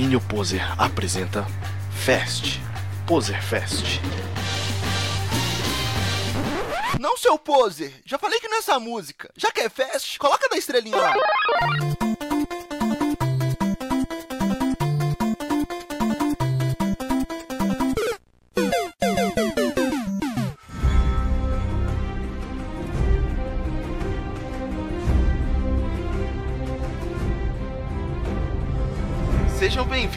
Domínio Poser apresenta Fest. Poser Fest. Não, seu poser! Já falei que nessa música. Já quer fest? Coloca da estrelinha lá.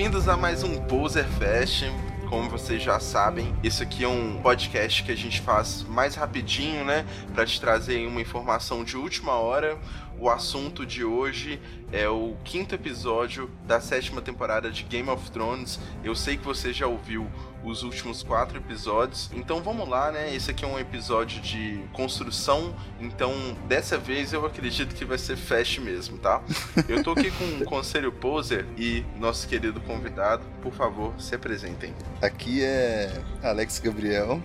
Bem-vindos a mais um Poser Fest. Como vocês já sabem, esse aqui é um podcast que a gente faz mais rapidinho, né? Para te trazer uma informação de última hora. O assunto de hoje é o quinto episódio da sétima temporada de Game of Thrones. Eu sei que você já ouviu os últimos quatro episódios. Então vamos lá, né? Esse aqui é um episódio de construção. Então dessa vez eu acredito que vai ser fast mesmo, tá? Eu tô aqui com o Conselho Poser e nosso querido convidado. Por favor, se apresentem. Aqui é Alex Gabriel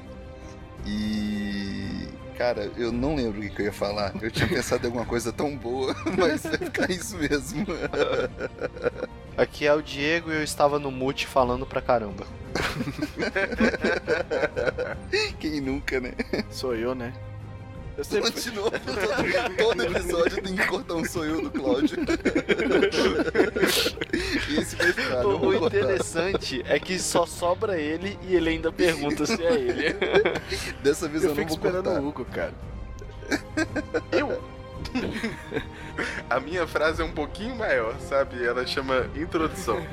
e. Cara, eu não lembro o que, que eu ia falar. Eu tinha pensado em alguma coisa tão boa, mas vai ficar isso mesmo. Aqui é o Diego e eu estava no mute falando pra caramba. Quem nunca, né? Sou eu, né? Eu sempre... Continua. Todo episódio tem que cortar um sonho do Cláudio. E esse O, interessante é que só sobra ele e ele ainda pergunta se é ele. Dessa vez eu, Eu não fico vou esperando cortar. o Hugo, cara. Eu? A minha frase é um pouquinho maior, sabe? Ela chama introdução.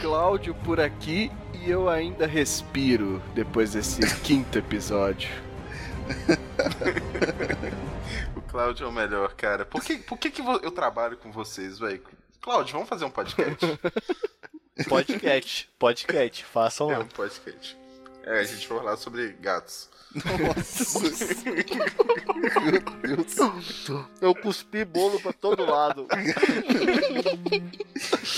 Cláudio por aqui e eu ainda respiro depois desse quinto episódio. O Cláudio é o melhor, cara. Por que, por que, que eu trabalho com vocês, velho? Cláudio, vamos fazer um podcast? Podcast, podcast, façam É lá. um podcast. É, a gente vai falar sobre gatos. Nossa. Meu Deus. Eu cuspi bolo pra todo lado.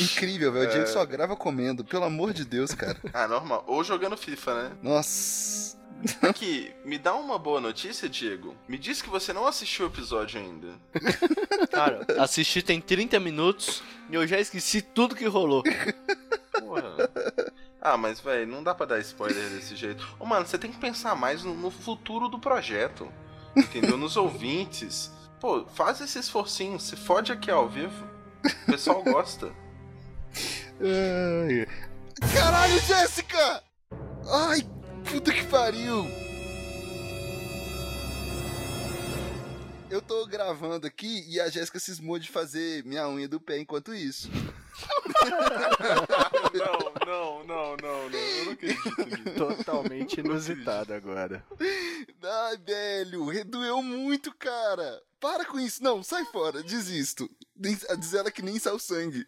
Incrível, velho. O É. Diego só grava comendo. Pelo amor de Deus, cara. Ah, normal. Ou jogando FIFA, né? Nossa. Aqui, me dá uma boa notícia, Diego. Me diz que você não assistiu o episódio ainda. Cara, assisti tem 30 minutos e eu já esqueci tudo que rolou. Porra. Ah, mas, velho, não dá pra dar spoiler desse jeito. Ô, mano, você tem que pensar mais no, no futuro do projeto. Entendeu? Nos ouvintes. Pô, faz esse esforcinho. Se fode aqui ao vivo. O pessoal gosta. Ai. Caralho, Jéssica! Ai, puta que pariu! Eu tô gravando aqui e a Jéssica cismou de fazer minha unha do pé enquanto isso. Não, não, não, não, não. Eu não acredito nisso. Totalmente inusitado agora. Ai, velho, redoeu muito, cara! Para com isso, não, sai fora, desisto. Diz diz ela que nem sai o sangue.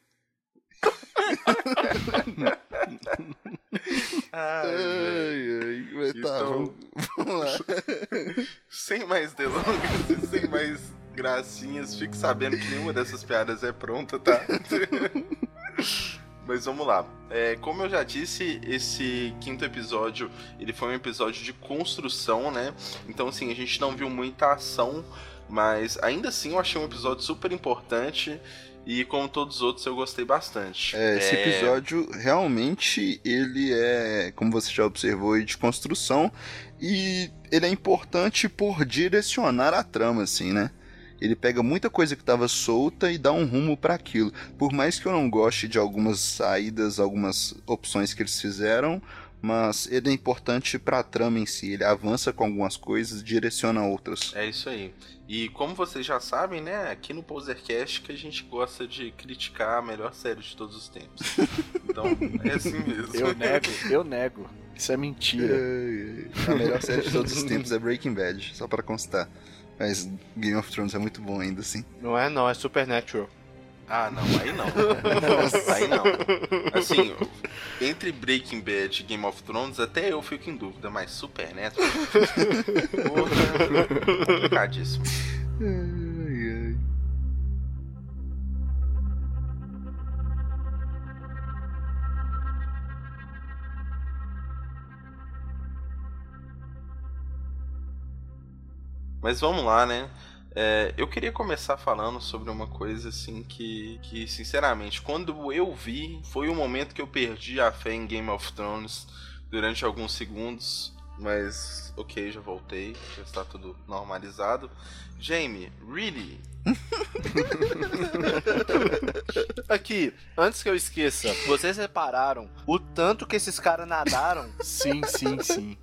Ai. Ai, mas tá, Então- vamos, vamos lá. Sem mais delongas e sem mais gracinhas, fique sabendo que nenhuma dessas piadas é pronta, tá? Mas vamos lá. É, como eu já disse, esse quinto episódio ele foi um episódio de construção, né? Então, assim, a gente não viu muita ação, mas ainda assim eu achei um episódio super importante e, como todos os outros, eu gostei bastante. É, esse episódio realmente ele é, como você já observou, de construção e ele é importante por direcionar a trama, assim, né? Ele pega muita coisa que estava solta e dá um rumo para aquilo. Por mais que eu não goste de algumas saídas, algumas opções que eles fizeram, mas ele é importante para a trama em si. Ele avança com algumas coisas, direciona outras. É isso aí. E como vocês já sabem, né, aqui no Posercast que a gente gosta de criticar a melhor série de todos os tempos. Então, é assim mesmo. Eu nego, eu nego. Isso é mentira. Ai, ai. A melhor série de todos os tempos é Breaking Bad, só para constar. Mas Game of Thrones é muito bom ainda, assim. Não é não, é Supernatural. Ah, não, aí não. aí não. Assim, entre Breaking Bad e Game of Thrones, até eu fico em dúvida, mas Supernatural. Porra, complicadíssimo. Ai, ai. Mas vamos lá, né? É, eu queria começar falando sobre uma coisa assim que, que, sinceramente, quando eu vi, foi o momento que eu perdi a fé em Game of Thrones durante alguns segundos. Mas ok, já voltei, já está tudo normalizado. Jamie, really? Aqui, antes que eu esqueça, vocês repararam o tanto que esses caras nadaram? Sim, sim, sim.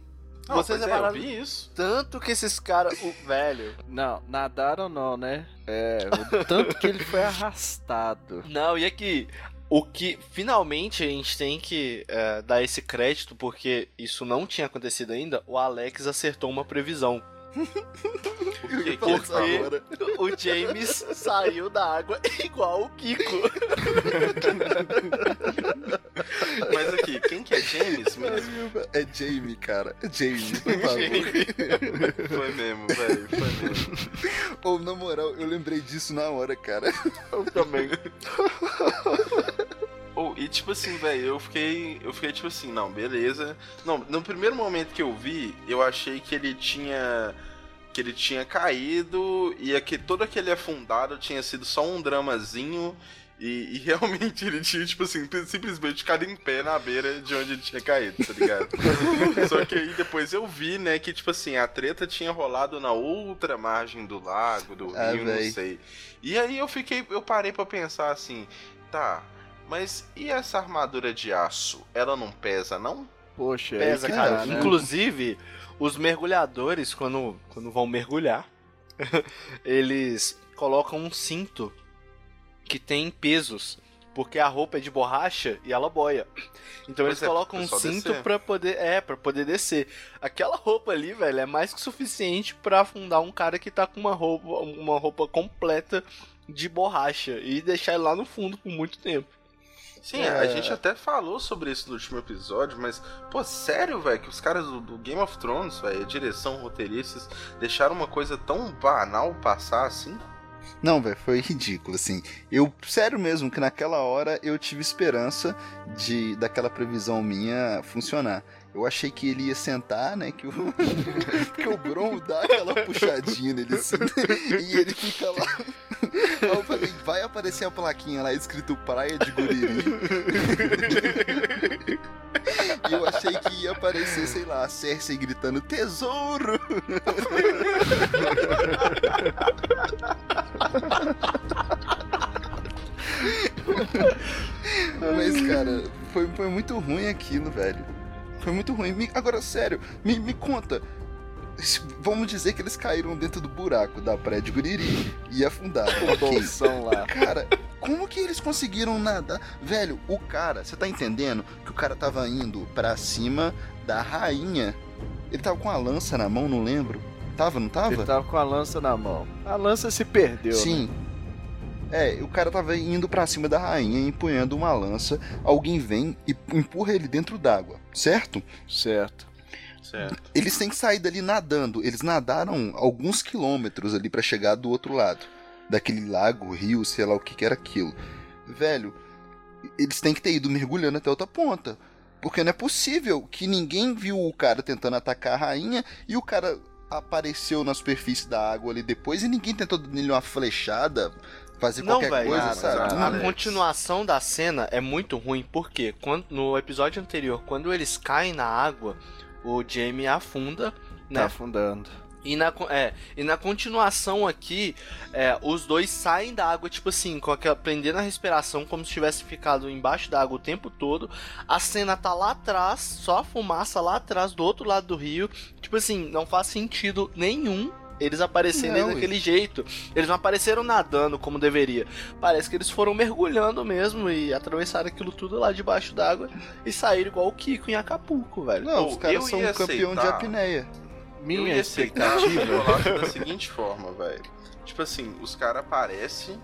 Não, Vocês é, eu vi isso. tanto que esses caras. O velho. Não, nadaram não, né? É, o tanto que ele foi arrastado. Não, e aqui. O que finalmente a gente tem que é, dar esse crédito, porque isso não tinha acontecido ainda, o Alex acertou uma previsão. O que, que ele Porque falou? o James saiu da água igual o Kiko. Mas aqui, quem que é James mesmo? É Jamie, cara. É Jamie, por favor. Foi mesmo, velho, foi mesmo. Ou, na moral, eu lembrei disso na hora, cara. Eu também. Ou, e tipo assim, velho, eu fiquei. Eu fiquei tipo assim, não, beleza. Não, no primeiro momento que eu vi, eu achei que ele tinha. Que ele tinha caído e que todo aquele afundado tinha sido só um dramazinho. E, e realmente ele tinha, tipo assim, simplesmente ficado em pé na beira de onde ele tinha caído, tá ligado? Só que aí depois eu vi, né, que, tipo assim, a treta tinha rolado na outra margem do lago, do Ah, rio, não véi. sei. E aí eu fiquei, eu parei pra pensar assim, tá, mas e essa armadura de aço? Ela não pesa, não? Poxa, Pesa, cara. né? Inclusive, os mergulhadores, quando, quando vão mergulhar, eles colocam um cinto que tem pesos. Porque a roupa é de borracha e ela boia. Então Pois eles é, colocam pro um cinto descer. pra poder. É, para poder descer. Aquela roupa ali, velho, é mais que suficiente pra afundar um cara que tá com uma roupa, uma roupa completa de borracha e deixar ele lá no fundo por muito tempo. Sim, É. a gente até falou sobre isso no último episódio, mas, pô, sério, velho, que os caras do, do Game of Thrones, velho, a direção, roteiristas, deixaram uma coisa tão banal passar assim? Não, velho, foi ridículo, assim. Eu, sério mesmo, que naquela hora eu tive esperança de daquela previsão minha funcionar. Eu achei que ele ia sentar, né? Que o, que o Bron dá aquela puxadinha nele assim, e ele fica lá. Aí eu falei, vai aparecer a plaquinha lá escrito Praia de Guriri. E eu achei que ia aparecer, sei lá, a Cersei gritando tesouro! Mas, cara, foi, foi muito ruim aquilo, velho. Foi muito ruim. Me- agora, sério, me, me conta. Vamos dizer que eles caíram dentro do buraco da praia de Guriri e afundaram. Bolsão lá. Cara, como que eles conseguiram nadar? Velho, o cara, você tá entendendo que o cara tava indo pra cima da rainha. Ele tava com a lança na mão, não lembro. Tava, não tava? Ele tava com a lança na mão. A lança se perdeu. Sim. É, o cara tava indo pra cima da rainha, empunhando uma lança. Alguém vem e empurra ele dentro d'água, certo? Certo. Certo. Eles têm que sair dali nadando. Eles nadaram alguns quilômetros ali pra chegar do outro lado. Daquele lago, rio, sei lá o que que era aquilo. Velho, eles têm que ter ido mergulhando até outra ponta. Porque não é possível que ninguém viu o cara tentando atacar a rainha e o cara apareceu na superfície da água ali depois e ninguém tentou dar nele uma flechada, fazer Não, qualquer velho, coisa, sabe? A continuação da cena é muito ruim, porque quando, no episódio anterior, quando eles caem na água, o Jamie afunda, Tá né? afundando. E na, é, e na continuação aqui, é, os dois saem da água, tipo assim, com aquela, prendendo a respiração, como se tivesse ficado embaixo da água o tempo todo. A cena tá lá atrás, só a fumaça lá atrás, do outro lado do rio. Tipo assim, não faz sentido nenhum eles aparecerem Não, daquele jeito. Eles não apareceram nadando como deveria. Parece que eles foram mergulhando mesmo e atravessaram aquilo tudo lá debaixo d'água e saíram igual o Kiko em Acapulco, velho. Não, Pô, os caras são um campeão de aceitar. apneia. eu Minha expectativa. da seguinte forma, velho. Tipo assim, os caras aparecem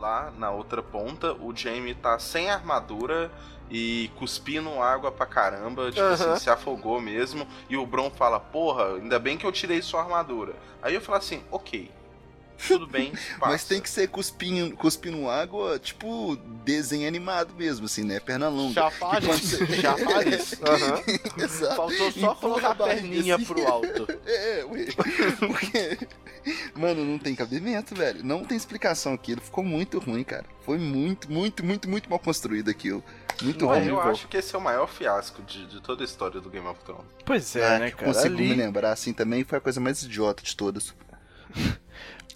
lá na outra ponta, o Jamie tá sem armadura e cuspindo água pra caramba, tipo Aham. assim, se afogou mesmo. E o Bron fala, porra, ainda bem que eu tirei sua armadura. Aí eu falo assim, ok. Tudo bem, Mas passa. tem que ser cuspindo, cuspindo água, tipo desenho animado mesmo, assim, né? Perna longa. Chafariz. Você- Chafariz. Aham. Exato. Faltou só Empurra colocar a perninha assim. pro alto. É, ué. Porque... Mano, não tem cabimento, velho. Não tem explicação aquilo. Ficou muito ruim, cara. Foi muito, muito, muito, muito mal construído aquilo. Muito Ué, ruim. eu acho que esse é o maior fiasco de, de toda a história do Game of Thrones. Pois é, Ah, né, que cara? consigo Ali- me lembrar assim também. Foi a coisa mais idiota de todas.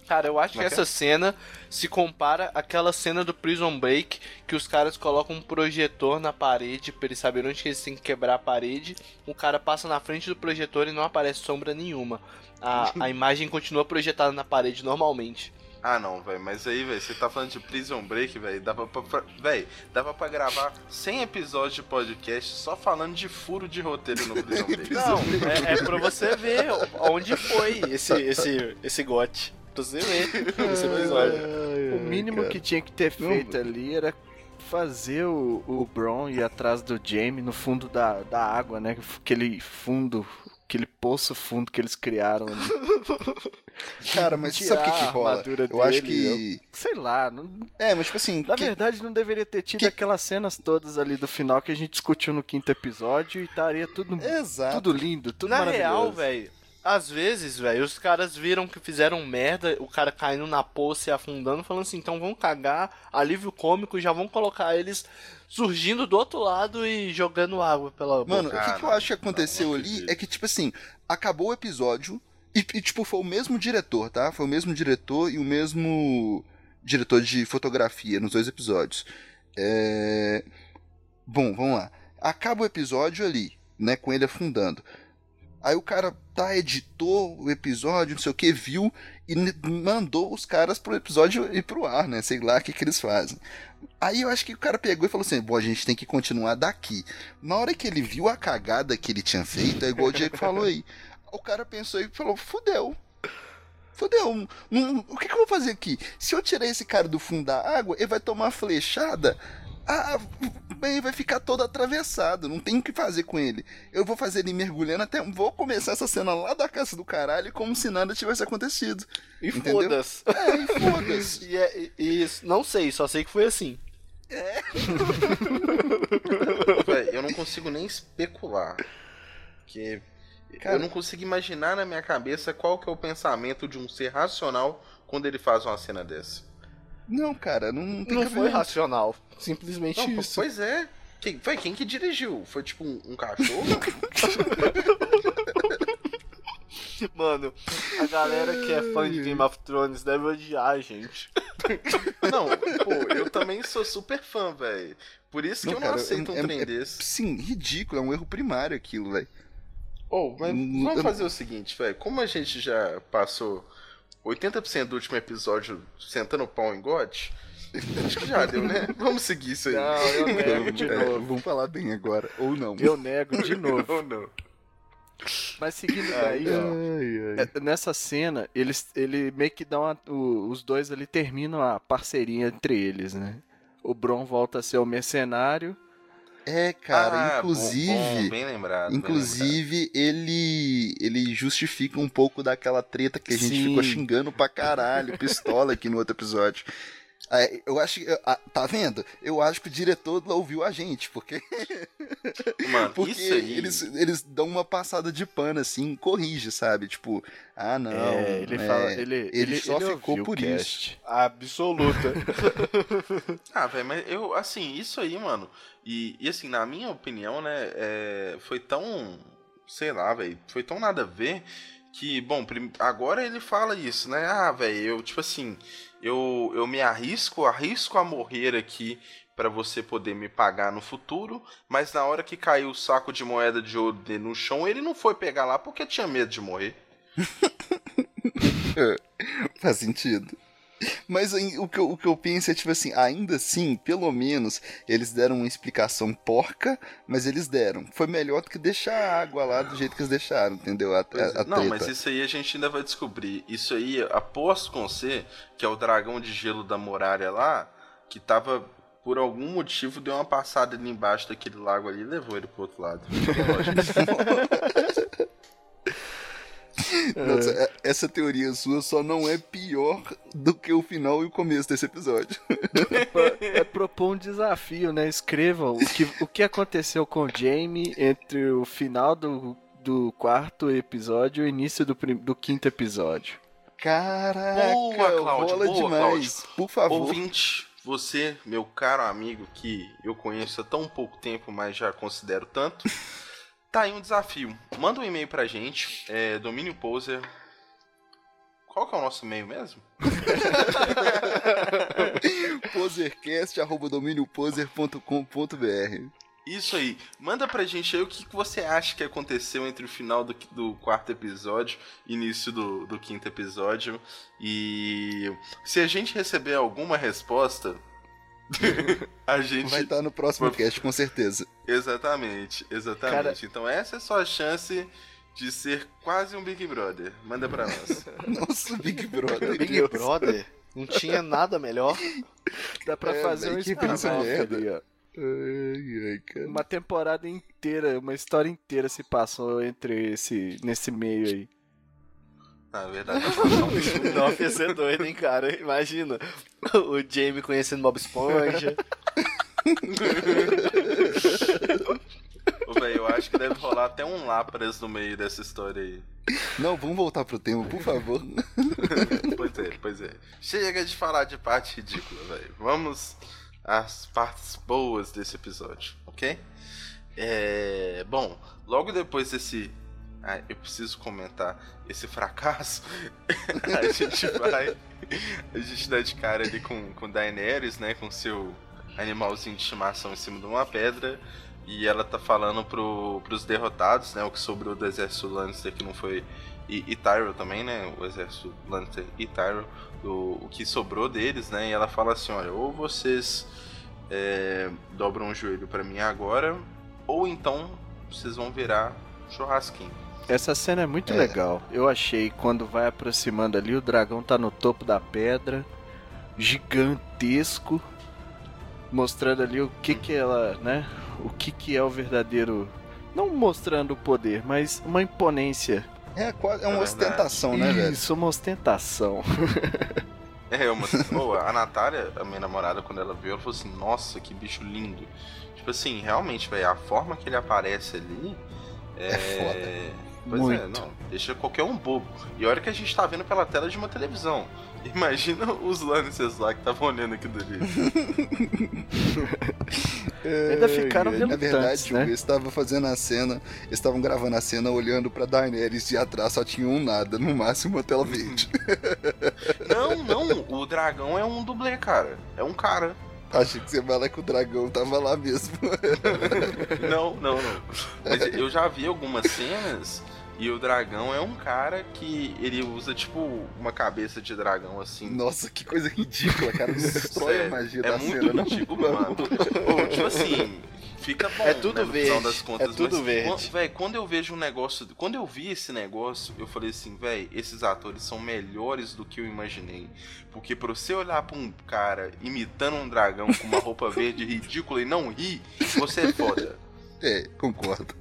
Cara, eu acho que Como é que essa cena se compara àquela cena do Prison Break que os caras colocam um projetor na parede pra eles saberem onde eles têm que quebrar a parede. O cara passa na frente do projetor e não aparece sombra nenhuma. A, a imagem continua projetada na parede normalmente. Ah, não, velho, mas aí, velho, você tá falando de Prison Break, velho, dava pra, pra velho, dava pra gravar 100 episódios de podcast só falando de furo de roteiro no Prison Break. Não, é, é pra você ver onde foi esse, esse, esse gote. Pra você ver esse episódio. O mínimo que tinha que ter feito ali era fazer o, o Bron ir atrás do Jamie no fundo da, da água, né? Aquele fundo, aquele poço fundo que eles criaram ali. Cara, mas Tirar sabe o que, que a rola? armadura Eu acho dele, que. Sei lá, não- É, mas tipo assim. na que- verdade não deveria ter tido que- aquelas cenas todas ali do final que a gente discutiu no quinto episódio e estaria tudo, Exato. tudo lindo, tudo Na maravilhoso. real, velho, às vezes, velho, os caras viram que fizeram merda, o cara caindo na poça e afundando, falando assim, então vamos cagar, alívio cômico, já vão colocar eles surgindo do outro lado e jogando água pela Mano, boca. o que, Ah, que eu acho que aconteceu Não, não ali é que, tipo assim, acabou o episódio e, e, tipo, foi o mesmo diretor, tá? Foi o mesmo diretor e o mesmo diretor de fotografia nos dois episódios. É... Bom, vamos lá. Acaba o episódio ali, né, com ele afundando. Aí o cara tá, editou o episódio, não sei o que, viu e mandou os caras pro episódio ir pro ar, né? Sei lá o que, que eles fazem. Aí eu acho que o cara pegou e falou assim: bom, a gente tem que continuar daqui. Na hora que ele viu a cagada que ele tinha feito, é igual o Diego falou aí. O cara pensou e falou: fudeu. Fudeu. O que, que eu vou fazer aqui? Se eu tirar esse cara do fundo da água, ele vai tomar flechada. Ah, bem, vai ficar todo atravessado. Não tem o que fazer com ele. Eu vou fazer ele mergulhando até. Vou começar essa cena lá da casa do caralho, como se nada tivesse acontecido. E entendeu? foda-se. É, e foda-se. E, é- e- e não sei, só sei que foi assim. Véi, eu não consigo nem especular. Porque Cara- eu não consigo imaginar na minha cabeça qual que é o pensamento de um ser racional quando ele faz uma cena dessa. Não, cara, não, não tem Não foi cabimento. racional. Simplesmente Não, isso. pois é. Quem, foi quem que dirigiu? Foi tipo um, um cachorro? Mano, a galera que é fã de Game of Thrones deve odiar a gente. não, pô, eu também sou super fã, velho. Por isso que Não, eu não cara, aceito um é- trem é- desse. Sim, ridículo, é um erro primário aquilo, velho. Oh, mas Hum, vamos eu- fazer o seguinte, velho. Como a gente já passou 80% do último episódio sentando o pau em God, acho que já deu, né? Vamos seguir isso aí. Não, eu nego de É, novo. Vamos falar bem agora, ou não. Eu nego de novo. Ou não? Mas seguindo daí, ó. Ai, ai. É, Nessa cena, eles ele meio que dá uma, o- os dois ali terminam a parceria entre eles, né? O Bron volta a ser o mercenário. É, cara, Ah, inclusive, bom, bom, bem lembrado. bem inclusive ele ele justifica um pouco daquela treta que a gente Sim. ficou xingando pra caralho, pistola aqui no outro episódio. É, eu acho que. ah, Tá vendo? Eu acho que o diretor ouviu a gente, porque. Mano, porque isso aí. eles, eles dão uma passada de pano, assim, corrige, sabe? Tipo, ah, não. é, ele é, fala, ele, ele, só ele ficou por cast. Absoluta. Ah, velho, mas eu, assim, isso aí, mano. E, e assim, na minha opinião, né, é, foi tão. Sei lá, velho, foi tão nada a ver que, bom, prim- agora ele fala isso, né? Ah, velho, eu, tipo assim, eu, eu me arrisco, arrisco a morrer aqui pra você poder me pagar no futuro, mas na hora que caiu o saco de moeda de ouro dele no chão, ele não foi pegar lá porque tinha medo de morrer. Faz sentido. Mas o que, eu, o que eu penso é, tipo assim, ainda assim, pelo menos, eles deram uma explicação porca, mas eles deram. Foi melhor do que deixar a água lá do jeito que eles deixaram, entendeu? A, Pois é. a, a não, mas isso aí a gente ainda vai descobrir. Isso aí, aposto com você, que é o dragão de gelo da muralha lá, que tava, por algum motivo, deu uma passada ali embaixo daquele lago ali e levou ele pro outro lado. Nossa, é- essa teoria sua só não é pior do que o final e o começo desse episódio. É propor um desafio, né? Escrevam o que, o que aconteceu com o Jamie entre o final do, do quarto episódio e o início do, prim- do quinto episódio. Caraca, Boa, Cláudio, rola boa, demais. Cláudio. Por favor. Ouvinte, você, meu caro amigo, que eu conheço há tão pouco tempo, mas já considero tanto, tá aí um desafio. Manda um e-mail pra gente, é Domínio Poser. Qual que é o nosso e-mail mesmo? posercast.dominioposer.com.br Isso aí. Manda pra gente aí o que, que você acha que aconteceu entre o final do, do quarto episódio e início do, do quinto episódio. E se a gente receber alguma resposta, a gente. Vai estar no próximo cast, com certeza. Exatamente, exatamente. Cara- Então essa é a sua chance de ser quase um Big Brother. Manda pra nós. Nossa, Big Brother. Big Deus. Brother? Não tinha nada melhor. Dá pra É, fazer um spin-off merda. ali, ó. Ai, ai, cara. Uma temporada inteira, uma história inteira se passou entre esse nesse meio aí. Na verdade, Não, ia ser doido, hein, cara? Imagina. O Jamie conhecendo Bob Esponja. Velho, eu acho que deve rolar até um Lapras no meio dessa história aí. Não, vamos voltar pro tema, por favor. Pois é, pois é. Chega de falar de parte ridícula, velho. Vamos às partes boas desse episódio, ok? É. Bom, logo depois desse. Ah, eu preciso comentar esse fracasso. a gente vai. A gente dá de cara ali com, com Daenerys, né? Com seu animalzinho de estimação em cima de uma pedra. E ela tá falando pro, pros derrotados, né? O que sobrou do exército Lannister que não foi. E, e Tyrell também, né? O exército Lannister e Tyrell. O, o que sobrou deles, né? E ela fala assim: olha, ou vocês é, dobram o joelho pra mim agora, ou então vocês vão virar churrasquinho. Essa cena é muito É. legal. Eu achei quando vai aproximando ali, o dragão tá no topo da pedra, gigantesco, mostrando ali o que que ela, né? O que que é o verdadeiro, não mostrando o poder, mas uma imponência. É, quase- é uma É ostentação, né, velho? Isso, uma ostentação. É, uma. Pô, a Natália, a minha namorada, quando ela viu, ela falou assim: Nossa, que bicho lindo. Tipo assim, realmente, velho, a forma que ele aparece ali. É, É foda. Pois é, Muito. não. Deixa qualquer um bobo. E olha que a gente tá vendo pela tela de uma televisão. Imagina os Lannisters lá que estavam olhando aqui dali. Ainda ficaram Ai, ai. Na verdade, né? eu estava fazendo a cena, eles estavam gravando a cena olhando pra Daenerys e atrás só tinha um nada, no máximo uma tela verde. não, não, o dragão é um dublê, cara. É um cara. Achei que você fala que o dragão tava lá mesmo. Não, não, não. Mas eu já vi algumas cenas e o dragão é um cara que ele usa, tipo, uma cabeça de dragão assim. Nossa, que coisa ridícula, cara. Não destrói a Sério, magia é da muito cena, não. ridículo, mano. Ou, tipo assim, fica bom, É tudo né, no final verde, das contas. é tudo mas, verde. Quando, véi, quando eu vejo um negócio... Quando eu vi esse negócio, eu falei assim, véi, esses atores são melhores do que eu imaginei. Porque pra você olhar pra um cara imitando um dragão com uma roupa verde ridícula e não rir, você é foda. É, concordo.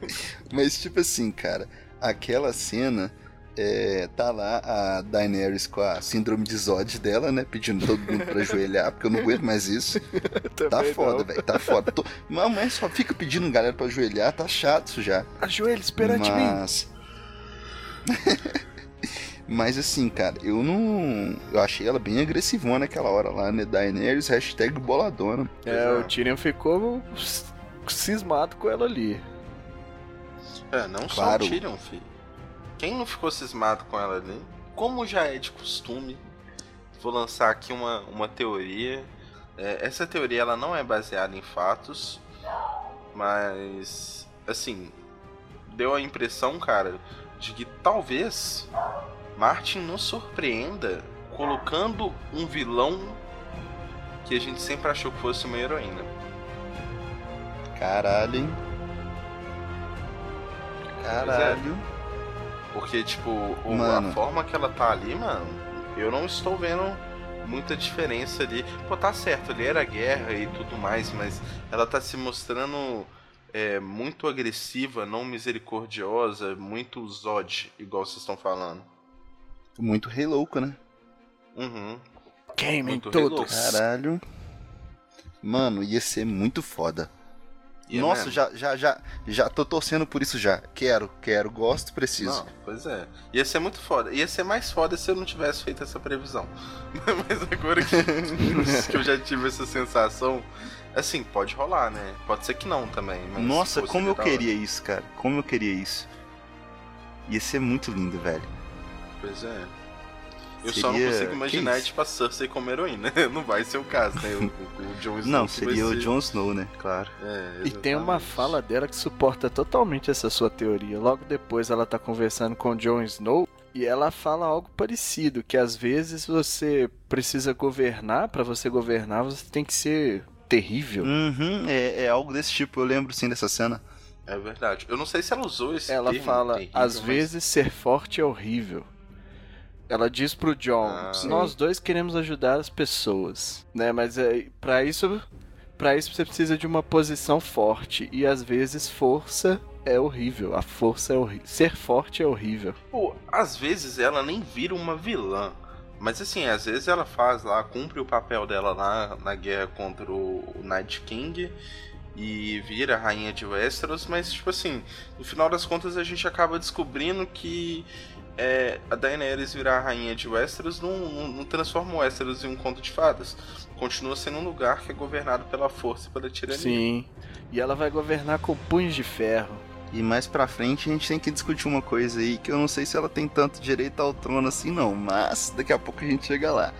Mas, tipo assim, cara, aquela cena. É, tá lá a Daenerys com a síndrome de Zod dela, né? Pedindo todo mundo pra ajoelhar, porque eu não aguento mais isso. Tá foda, velho, tá foda. Tô... Mamãe só fica pedindo galera pra ajoelhar, tá chato isso já. Ajoelhe perante mim. Mas. Mas assim, cara, eu não. Eu achei ela bem agressivona naquela hora lá, né? Daenerys, hashtag boladona. É, o Tyrion ficou cismado com ela ali. É, não Claro. só o Tyrion, filho. Quem não ficou cismado com ela ali? Como já é de costume, vou lançar aqui uma, uma teoria. É, essa teoria ela não é baseada em fatos, mas assim deu a impressão, cara, de que talvez Martin nos surpreenda colocando um vilão que a gente sempre achou que fosse uma heroína. Caralho, hein? Caralho. Porque, tipo, o- a forma que ela tá ali, mano, eu não estou vendo muita diferença ali. Pô, tá certo, ali era guerra e tudo mais, mas ela tá se mostrando é, muito agressiva, não misericordiosa, muito Zod, igual vocês estão falando. Muito rei louco, né? Uhum. Queimem todos. Caralho. Mano, ia ser muito foda. É Nossa, já, já, já, já tô torcendo por isso já. Quero, quero, gosto, preciso. Não, pois é. Ia ser muito foda. Ia ser mais foda se eu não tivesse feito essa previsão. Mas agora que, que eu já tive essa sensação, assim, pode rolar, né? Pode ser que não também. Nossa, como eu queria isso, cara. Como eu queria isso. Ia ser muito lindo, velho. Pois é. Eu seria... só não consigo imaginar, tipo, a Cersei como heroína. Não vai ser o caso, né? O, o Jon Snow. Não, seria o ser... Jon Snow, né? Claro. É, e tem uma fala dela que suporta totalmente essa sua teoria. Logo depois ela tá conversando com o Jon Snow e ela fala algo parecido, que às vezes você precisa governar, para você governar você tem que ser terrível. Uhum, é, é algo desse tipo, eu lembro sim dessa cena. É verdade. Eu não sei se ela usou esse Ela termo, fala, terrível, às mas... vezes ser forte é horrível. Ela diz pro John, ah, nós dois queremos ajudar as pessoas, né? Mas é, para isso, para isso você precisa de uma posição forte e às vezes força é horrível. A força é horrível. Ser forte é horrível. Pô, às vezes ela nem vira uma vilã. Mas assim, às vezes ela faz lá, cumpre o papel dela lá na guerra contra o Night King e vira a rainha de Westeros, mas tipo assim, no final das contas a gente acaba descobrindo que é, a Daenerys virar a rainha de Westeros não, não, não, transforma Westeros em um conto de fadas. Continua sendo um lugar que é governado pela força e pela tirania. Sim, e ela vai governar com punhos de ferro. E mais pra frente a gente tem que discutir uma coisa aí que eu não sei se ela tem tanto direito ao trono assim não, mas daqui a pouco a gente chega lá.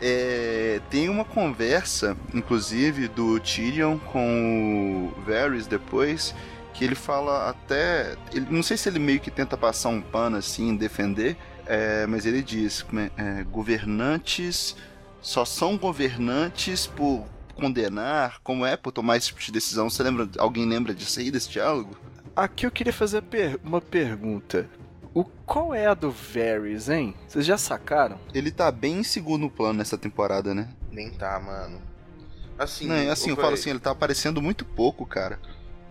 É, tem uma conversa, inclusive, do Tyrion com o Varys depois, que ele fala até. Ele, não sei se ele meio que tenta passar um pano assim, defender, é, mas ele diz: é, é, governantes só são governantes por condenar, como é por tomar esse tipo de decisão. Você lembra? Alguém lembra disso aí, desse diálogo? Aqui eu queria fazer per uma pergunta. O qual é a do Varys, hein? Vocês já sacaram? Ele tá bem em segundo plano nessa temporada, né? Nem tá, mano. Assim, não, assim, eu falo assim, ele tá aparecendo muito pouco, cara.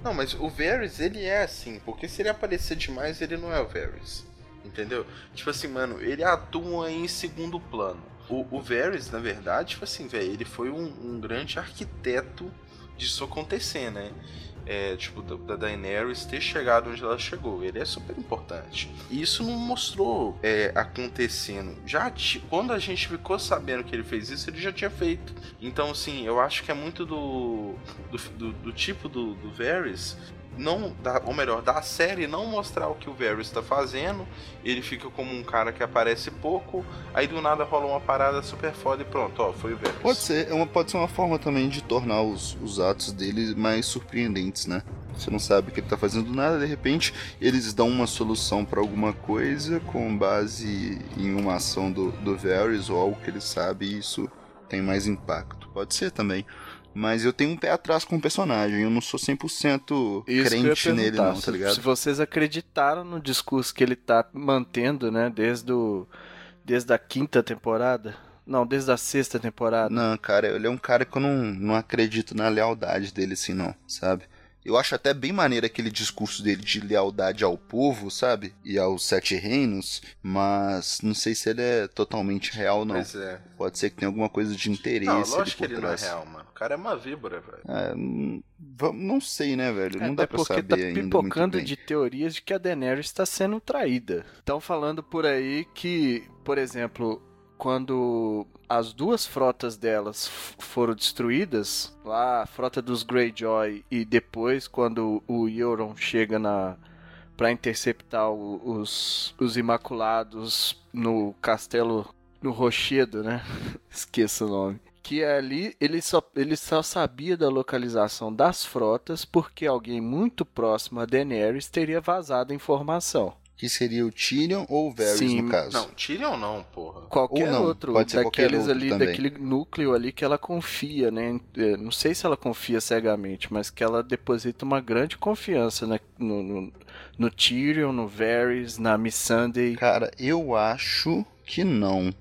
Não, mas o Varys, ele é assim, porque se ele aparecer demais, ele não é o Varys. Entendeu? Tipo assim, mano, ele atua em segundo plano. O, o Varys, na verdade, tipo assim, velho, ele foi um, um grande arquiteto disso acontecer, né? É, tipo, da Daenerys ter chegado onde ela chegou. Ele é super importante. E isso não mostrou é, acontecendo. Já quando a gente ficou sabendo que ele fez isso, ele já tinha feito. Então, assim, eu acho que é muito do, do, do, do tipo do, do Varys não, ou melhor, da série não mostrar o que o Varys está fazendo, ele fica como um cara que aparece pouco, aí do nada rola uma parada super foda e pronto, ó, foi o Varys. Pode ser, é uma, pode ser uma forma também de tornar os, os atos dele mais surpreendentes, né? Você não sabe o que ele tá fazendo do nada, de repente eles dão uma solução para alguma coisa com base em uma ação do, do Varys ou algo que ele sabe e isso tem mais impacto. Pode ser também. Mas eu tenho um pé atrás com o personagem. Eu não sou 100% Isso crente nele, não, tá ligado? Se vocês acreditaram no discurso que ele tá mantendo, né, desde, o, desde a quinta temporada. Não, desde a sexta temporada. Não, cara, ele é um cara que eu não, não acredito na lealdade dele assim, não, sabe? Eu acho até bem maneiro aquele discurso dele de lealdade ao povo, sabe? E aos sete reinos, mas não sei se ele é totalmente real, não. Pois é. Pode ser que tenha alguma coisa de interesse. Não, lógico que ele trás. não é real, mano. O cara é uma víbora, velho. É, não sei, né, velho? Não é, dá pra porque saber tá ainda pipocando de teorias de que a Daenerys está sendo traída. Estão falando por aí que, por exemplo, quando as duas frotas delas foram destruídas, lá a frota dos Greyjoy e depois quando o Euron chega na para interceptar os, os Imaculados no castelo no Rochedo, né? Esqueça o nome. Que ali ele só, ele só sabia da localização das frotas porque alguém muito próximo a Daenerys teria vazado a informação que seria o Tyrion ou o Varys Sim, no caso. Não, Tyrion não, porra. Qualquer não, outro, pode ser daqueles outro ali, também. daquele núcleo ali que ela confia, né? É, não sei se ela confia cegamente, mas que ela deposita uma grande confiança né? no, no, no Tyrion, no Varys, na Missandei. Cara, eu acho que não.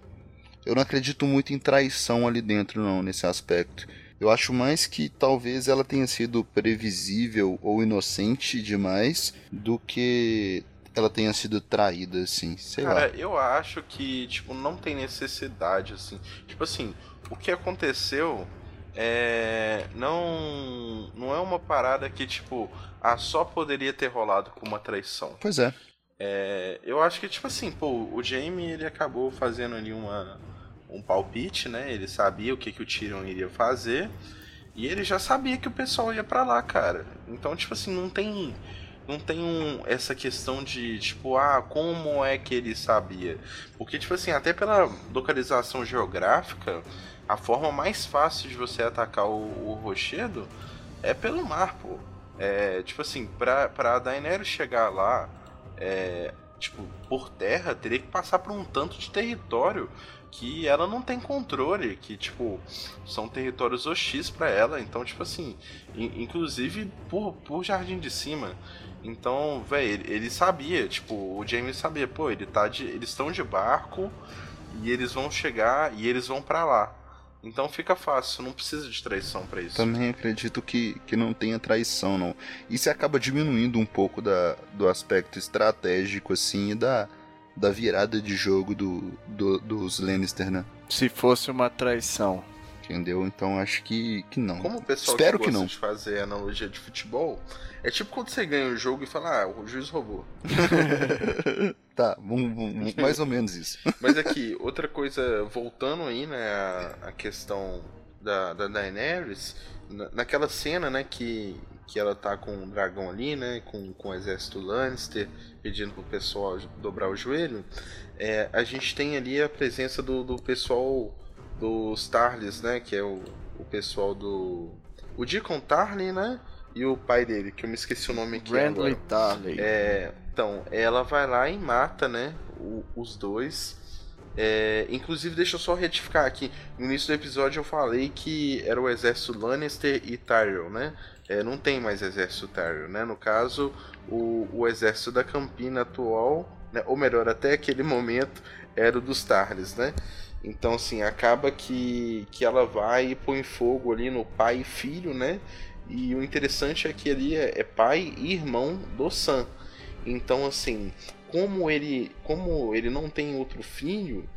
Eu não acredito muito em traição ali dentro, não, nesse aspecto. Eu acho mais que talvez ela tenha sido previsível ou inocente demais do que ela tenha sido traída, assim, sei Cara, lá. eu acho que, tipo, não tem necessidade, assim. Tipo assim, o que aconteceu é, não, não é uma parada que, tipo, ah, só poderia ter rolado com uma traição. Pois é. É, eu acho que, tipo assim, pô, o Jamie ele acabou fazendo ali uma, um palpite, né? Ele sabia o que, que o Tyrion iria fazer. E ele já sabia que o pessoal ia para lá, cara. Então, tipo assim, não tem. Não tem um, essa questão de, tipo, ah, como é que ele sabia? Porque, tipo assim, até pela localização geográfica, a forma mais fácil de você atacar o, o rochedo é pelo mar, pô. É, tipo assim, pra, pra Daenerys chegar lá, é, tipo, por terra, teria que passar por um tanto de território que ela não tem controle, que, tipo, são territórios hostis para ela. Então, tipo assim, inclusive por, por Jardim de Cima. Então, velho, ele, ele, sabia, tipo, o James sabia, pô, ele tá de, eles estão de barco e eles vão chegar e eles vão para lá. Então fica fácil, não precisa de traição para isso. Também acredito que, que não tenha traição, não. Isso acaba diminuindo um pouco da, do aspecto estratégico, assim, e da, da virada de jogo do, do, dos Lannister, né? Se fosse uma traição. Entendeu? Então acho que, que não. Como o pessoal Espero que, que não. de fazer analogia de futebol, é tipo quando você ganha um jogo e fala, ah, o juiz roubou. tá, mais ou menos isso. Mas aqui, outra coisa, voltando aí, né, a, a questão da, da Daenerys, na, naquela cena, né, que, que ela tá com o dragão ali, né, com, com o exército Lannister, pedindo pro pessoal dobrar o joelho, é, a gente tem ali a presença do, do pessoal dos Tarlys, né, que é o, o pessoal do... O Deacon Tarly, né, e o pai dele, que eu me esqueci o nome aqui Randley Tarly. É, então, ela vai lá e mata, né, o, os dois... É, inclusive, deixa eu só retificar aqui. No início do episódio eu falei que era o exército Lannister e Tyrell, né? É, não tem mais exército Tyrell, né? No caso, o, o exército da Campina atual, né? ou melhor, até aquele momento, era o dos Tarles, né? Então, assim, acaba que, que ela vai e põe fogo ali no pai e filho, né? E o interessante é que ali é, é pai e irmão do Sam. Então, assim, como ele, como ele não tem outro filho,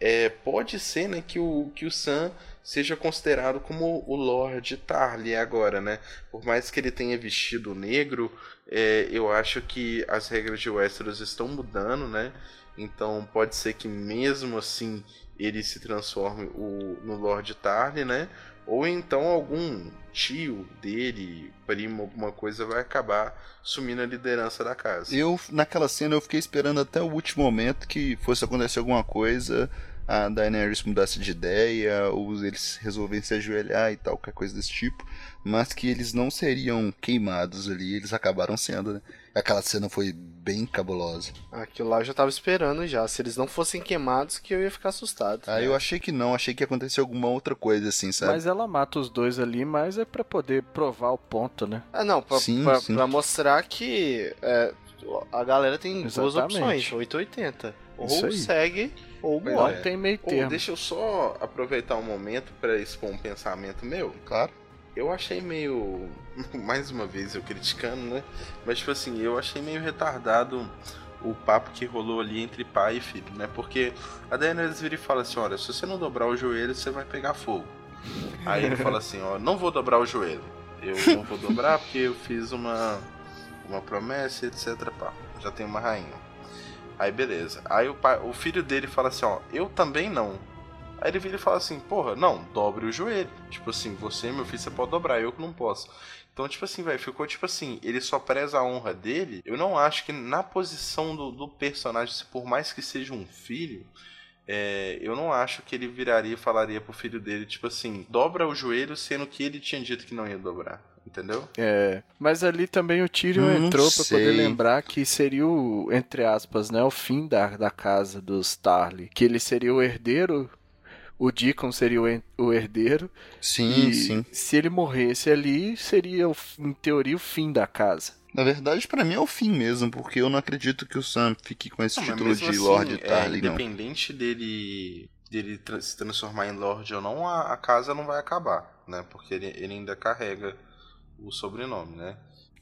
é, pode ser né, que, o, que o Sam seja considerado como o Lord Tarly agora, né? Por mais que ele tenha vestido negro, é, eu acho que as regras de Westeros estão mudando, né? Então pode ser que mesmo assim ele se transforme o, no Lord Tarly, né? Ou então algum tio dele, primo, alguma coisa vai acabar sumindo a liderança da casa. Eu, naquela cena, eu fiquei esperando até o último momento que fosse acontecer alguma coisa a Daenerys mudasse de ideia, ou eles resolvessem se ajoelhar e tal, qualquer coisa desse tipo, mas que eles não seriam queimados ali, eles acabaram sendo, né? Aquela cena foi bem cabulosa. Aquilo lá eu já tava esperando já. Se eles não fossem queimados, que eu ia ficar assustado. Ah, eu achei que não, achei que ia acontecer alguma outra coisa assim, sabe? Mas ela mata os dois ali, mas é para poder provar o ponto, né? Ah, não, pra, sim, pra, sim. pra mostrar que é, a galera tem Exatamente. duas opções, 880. Ou segue ou não é. tem meio termo. deixa eu só aproveitar um momento para expor um pensamento meu. Claro. Eu achei meio. Mais uma vez eu criticando, né? Mas, tipo assim, eu achei meio retardado o papo que rolou ali entre pai e filho, né? Porque a Daenerys vira e fala assim: olha, se você não dobrar o joelho, você vai pegar fogo. Aí ele fala assim: ó, não vou dobrar o joelho. Eu não vou dobrar porque eu fiz uma, uma promessa, etc. Pá. Já tenho uma rainha. Aí beleza. Aí o, pai, o filho dele fala assim, ó, eu também não. Aí ele vira e fala assim, porra, não, dobre o joelho. Tipo assim, você, meu filho, você pode dobrar, eu que não posso. Então, tipo assim, velho, ficou tipo assim, ele só preza a honra dele. Eu não acho que na posição do, do personagem, por mais que seja um filho, é, eu não acho que ele viraria e falaria pro filho dele, tipo assim, dobra o joelho, sendo que ele tinha dito que não ia dobrar entendeu? É, mas ali também o Tyrion hum, entrou para poder lembrar que seria o, entre aspas, né, o fim da, da casa dos Tarly, que ele seria o herdeiro, o Deacon seria o, herdeiro. Sim, sim. Se ele morresse ali, seria, em teoria, o fim da casa. Na verdade, para mim é o fim mesmo, porque eu não acredito que o Sam fique com esse não, título de assim, Lord Tarly, é, Independente não. dele dele se transformar em Lord ou não, a, a, casa não vai acabar, né? Porque ele, ele ainda carrega o sobrenome, né?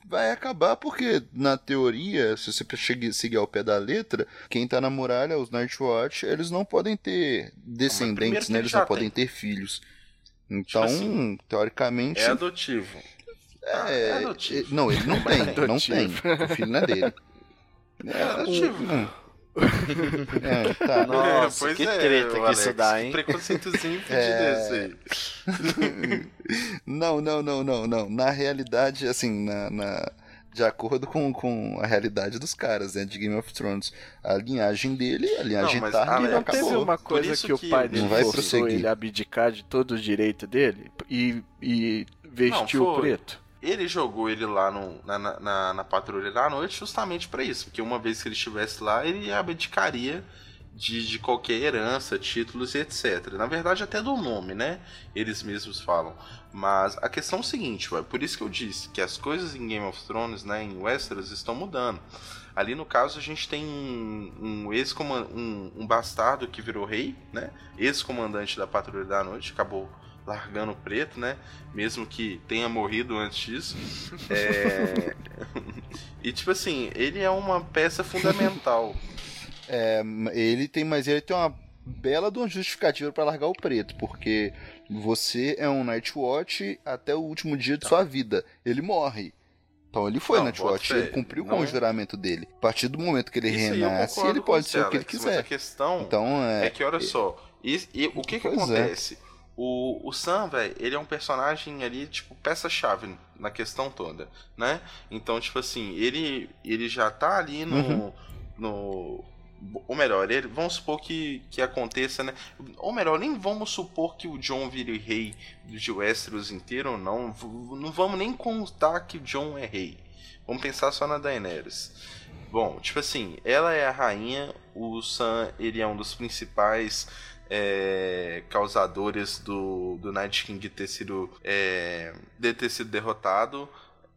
Vai acabar porque, na teoria, se você seguir ao pé da letra, quem tá na muralha, os Nightwatch, eles não podem ter descendentes, né? Eles não podem ter filhos. Então, Tipo assim, teoricamente. É adotivo. Ah, é- é adotivo. é- Não, ele não tem, adotivo. não tem. O filho não é dele. É adotivo. Hum. É, tá. Nossa, pois que é, treta que Alex, isso dá, hein? Preconceitozinho É. aí. Não, não, não, não, não. Na realidade, assim, na, na- de acordo com, com a realidade dos caras, né, de Game of Thrones. A linhagem dele, a linhagem mas, Targaryen Alex, Não teve acabou. uma Por coisa que, que o pai não dele vai forçou prosseguir. ele abdicar de todo o direito dele e, e vestiu Não, o preto? Ele jogou ele lá no, na, na, na, patrulha da noite justamente pra isso. Porque uma vez que ele estivesse lá, ele abdicaria de, de qualquer herança, títulos e etc. Na verdade, até do nome, né? Eles mesmos falam. Mas a questão é o seguinte, ué, por isso que eu disse que as coisas em Game of Thrones, né, em Westeros, estão mudando. Ali no caso a gente tem um, um ex-comandante, um, um bastardo que virou rei, né? Ex-comandante da Patrulha da Noite, acabou largando o preto, né? Mesmo que tenha morrido antes disso. É... e tipo assim, ele é uma peça fundamental. É, ele tem, mas ele tem uma bela de uma justificativa pra largar o preto, porque você é um Nightwatch até o último dia de sua vida. Ele morre. Então ele foi Não, Nightwatch, ele cumpriu com o juramento dele. A partir do momento que ele Isso renasce, ele pode ser o que ele Alex, Mas a quiser. questão Então é é. que, olha só, e, e o que que Pois é. O, o Sam, velho, ele é um personagem ali, tipo, peça-chave na questão toda, né? Então, tipo assim, ele, ele já tá ali no. Uhum. no ou melhor, ele, vamos supor que, que aconteça, né? Ou melhor, nem vamos supor que o John vire rei de Westeros inteiro ou não. Não vamos nem contar que o John é rei. Vamos pensar só na Daenerys. Bom, tipo assim, ela é a rainha, o Sam, ele é um dos principais é, causadores do, do Night King ter sido, é, de ter sido derrotado.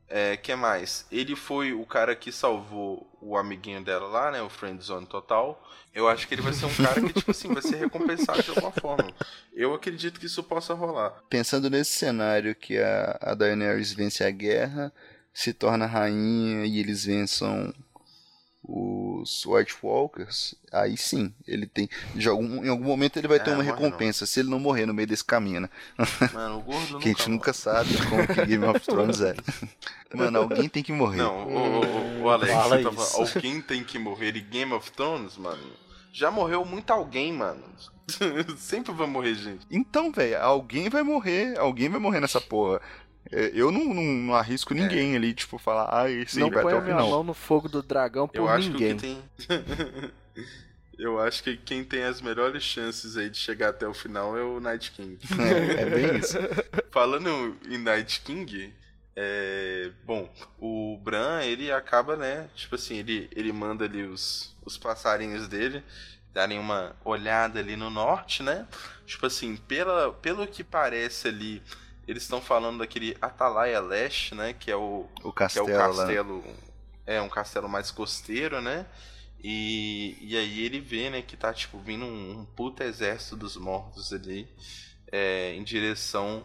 É, que mais? Ele foi o cara que salvou o amiguinho dela lá, né? O Friendzone total. Eu acho que ele vai ser um cara que, tipo assim, vai ser recompensado de alguma forma. Eu acredito que isso possa rolar. Pensando nesse cenário que a, a Daenerys vence a guerra, se torna rainha e eles vençam os White Walkers, aí sim, ele tem. De algum, em algum momento ele vai ter É, uma morre recompensa, se ele não morrer no meio desse caminho, né? Mano, o gordo Que a gente nunca nunca sabe como que Game of Thrones é. Mano, alguém tem que morrer. Não, o, o, o Alex, Fala você tava, isso. alguém tem que morrer e Game of Thrones, mano. Já morreu muito alguém, mano. Sempre vai morrer gente. Então, velho, alguém vai morrer, alguém vai morrer nessa porra. É, Eu não, não, não arrisco ninguém ali, tipo, falar, ah, esse aí Não vai até põe o a minha final. mão no fogo do dragão por Eu acho ninguém. que o que tem. Eu acho que quem tem as melhores chances aí de chegar até o final é o Night King. É, é bem isso. Falando em Night King, é... bom, o Bran, ele acaba, né? Tipo assim, ele, ele manda ali os, os passarinhos dele darem uma olhada ali no norte, né? Tipo assim, pela, pelo que parece ali, eles estão falando daquele Atalaia Leste, né? Que é o, O que é castelo, o lá. castelo. É um castelo mais costeiro, né? E, e aí ele vê, né, que tá tipo vindo um, um puta exército dos mortos ali é, em direção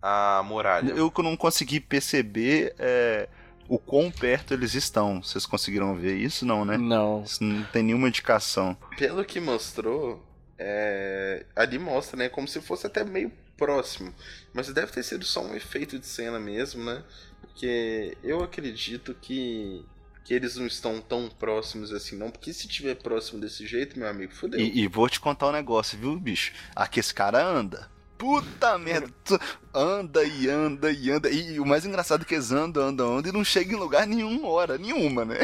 à muralha. Eu que não consegui perceber é, o quão perto eles estão. Vocês conseguiram ver isso? Não, né? Não. Isso não tem nenhuma indicação. Pelo que mostrou, é, ali mostra, né, como se fosse até meio próximo. Mas deve ter sido só um efeito de cena mesmo, né? Porque eu acredito que, que eles não estão tão próximos assim, não. Porque se tiver próximo desse jeito, meu amigo, fudeu. E, e vou te contar um negócio, viu, bicho? Aqui esse cara anda. Puta merda, tu- anda e anda e anda. E, o mais engraçado é que eles andam, andam, andam e não chegam em lugar nenhum, hora nenhuma, né?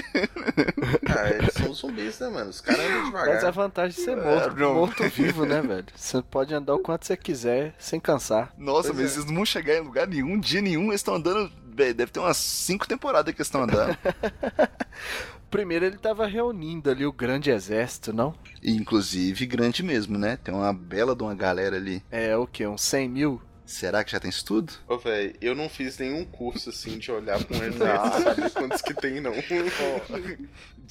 Ah, eles são zumbis, né, mano? Os caras andam devagar. Mas a vantagem de ser É, morto, não. morto vivo, né, velho? Você pode andar o quanto você quiser, sem cansar. Nossa, Pois mas é. eles não vão chegar em lugar nenhum, dia nenhum, eles estão andando. Deve ter umas cinco temporadas que eles estão andando. Primeiro ele tava reunindo ali o grande exército, não? Inclusive, grande mesmo, né? Tem uma bela de uma galera ali. É o quê? Uns 100 mil? Será que já tem isso tudo? Ô, velho, eu não fiz nenhum curso assim de olhar pra um exército saber quantos que tem, não.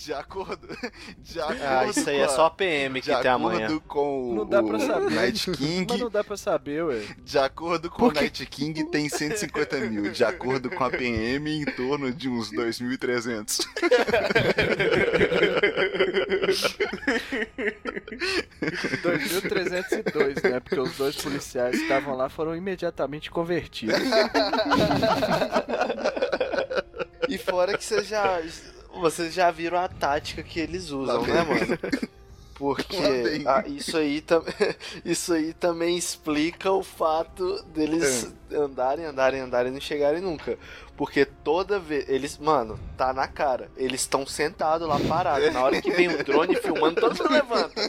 De acordo. De acordo Ah, isso aí é com a- só a PM que de tem amanhã. acordo com Não dá o pra saber. Night Mas King, não dá pra saber, ué. de acordo com o Night King, tem 150 mil. De acordo com a PM, em torno de uns 2.300. 2302, né? Porque os dois policiais que estavam lá foram imediatamente convertidos. e fora que vocês já, vocês já viram a tática que eles usam, né, mano? Porque ah, isso, aí isso aí também explica o fato deles é. andarem, andarem, andarem e não chegarem nunca. Porque toda vez. Eles, mano, tá na cara. Eles estão sentados lá parados. Na hora que vem o drone filmando, todo mundo levanta.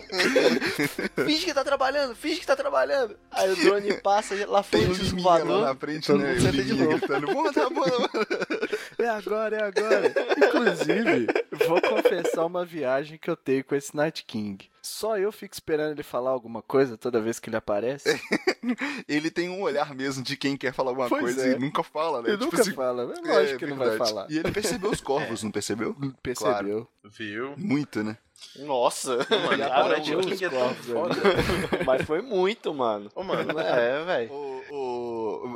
finge que tá trabalhando, finge que tá trabalhando. Aí o drone passa lá frente do voador. na frente, todo né? Senta de novo. Gritando, tá É agora, é agora. Inclusive, vou confessar uma viagem que eu tenho com esse Night King. Só eu fico esperando ele falar alguma coisa toda vez que ele aparece. ele tem um olhar mesmo de quem quer falar alguma pois coisa é. e nunca fala, né? Ele tipo nunca assim, fala. É lógico é, que ele não vai falar. E ele percebeu os corvos, é. não percebeu? Percebeu. Claro. Viu? Muito, né? Nossa, mano, cara, é corvos, foda. Mas foi muito, mano. Ô, mano. É, velho.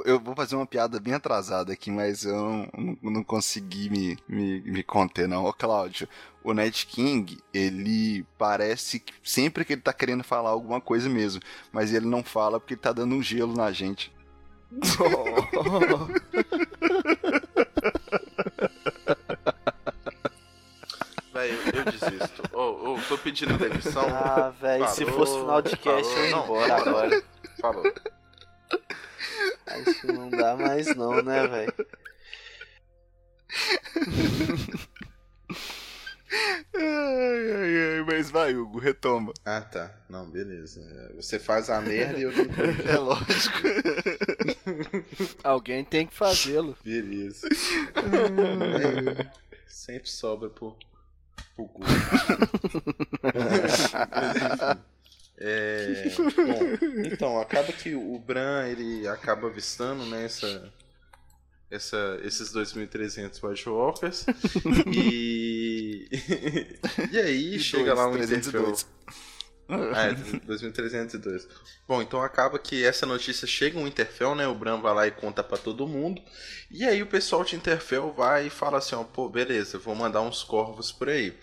Eu vou fazer uma piada bem atrasada aqui, mas eu não, não consegui me, me, me conter, não. Ô, Cláudio, o Night King, ele parece que sempre que ele tá querendo falar alguma coisa mesmo, mas ele não fala porque ele tá dando um gelo na gente. Velho, eu desisto. Ô, oh, oh, tô pedindo demissão. Ah, velho, se fosse final de cast, falou, eu ia embora agora. Falou. Acho que não dá mais não, né, velho? ai, ai, ai, mas vai, Hugo, retoma. Ah, tá. Não, beleza. Você faz a merda e eu É lógico. Alguém tem que fazê-lo. Beleza. sempre sobra pro, Google. É, bom, então, acaba que o Bran ele acaba avistando né, essa, essa, esses 2.300 White Walkers. e. e aí chega lá um 302. Ah, é, 2302. Bom, então acaba que essa notícia chega um Interfell, né? O Bran vai lá e conta para todo mundo. E aí o pessoal de Interfell vai e fala assim, ó, pô, beleza, vou mandar uns corvos por aí.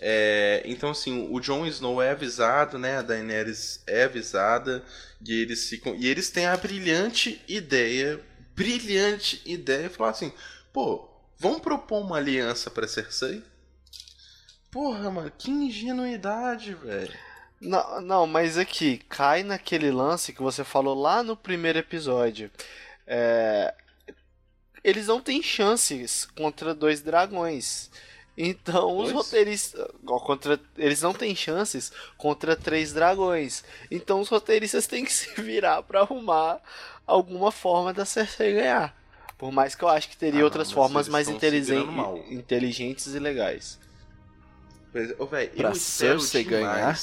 É, então assim, o Jon Snow é avisado, né? A Daenerys é avisada e eles ficam e eles têm a brilhante ideia brilhante ideia falar assim: pô, vamos propor uma aliança pra Cersei? Porra, mano, que ingenuidade, velho. Não, não, mas aqui, cai naquele lance que você falou lá no primeiro episódio. É... Eles não têm chances contra dois dragões. Então os roteiristas. Contra, eles não têm chances contra três dragões. Então os roteiristas têm que se virar para arrumar alguma forma da Cersei ganhar. Por mais que eu acho que teria ah, outras formas mais inteligentes e legais. Oh, véio, pra eu Cersei ganhar?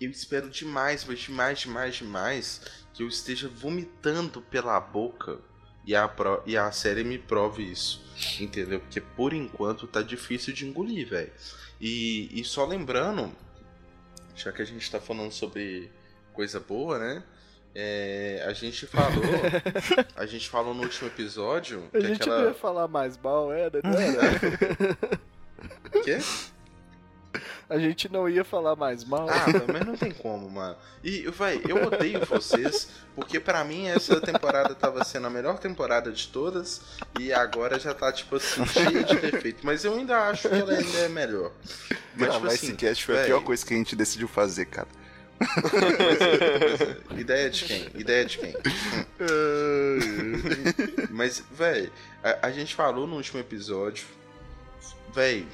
Eu espero demais, mas demais, demais, demais que eu esteja vomitando pela boca e a, pro, e a série me prove isso. Entendeu? Porque por enquanto tá difícil de engolir, velho. E, e só lembrando, já que a gente tá falando sobre coisa boa, né? É, a gente falou. a gente falou no último episódio. A gente aquela... ia falar mais mal, era, não era? Quê? A gente não ia falar mais mal. Ah, mas não tem como, mano. E, vai, eu odeio vocês, porque para mim essa temporada tava sendo a melhor temporada de todas, e agora já tá, tipo assim, cheia de defeito. Mas eu ainda acho que ela ainda é melhor. Mas, não, tipo mas assim, esse cast foi véio... a pior coisa que a gente decidiu fazer, cara. é, Ideia de quem? Ideia de quem? Mas, velho, a, a, gente falou no último episódio. Velho,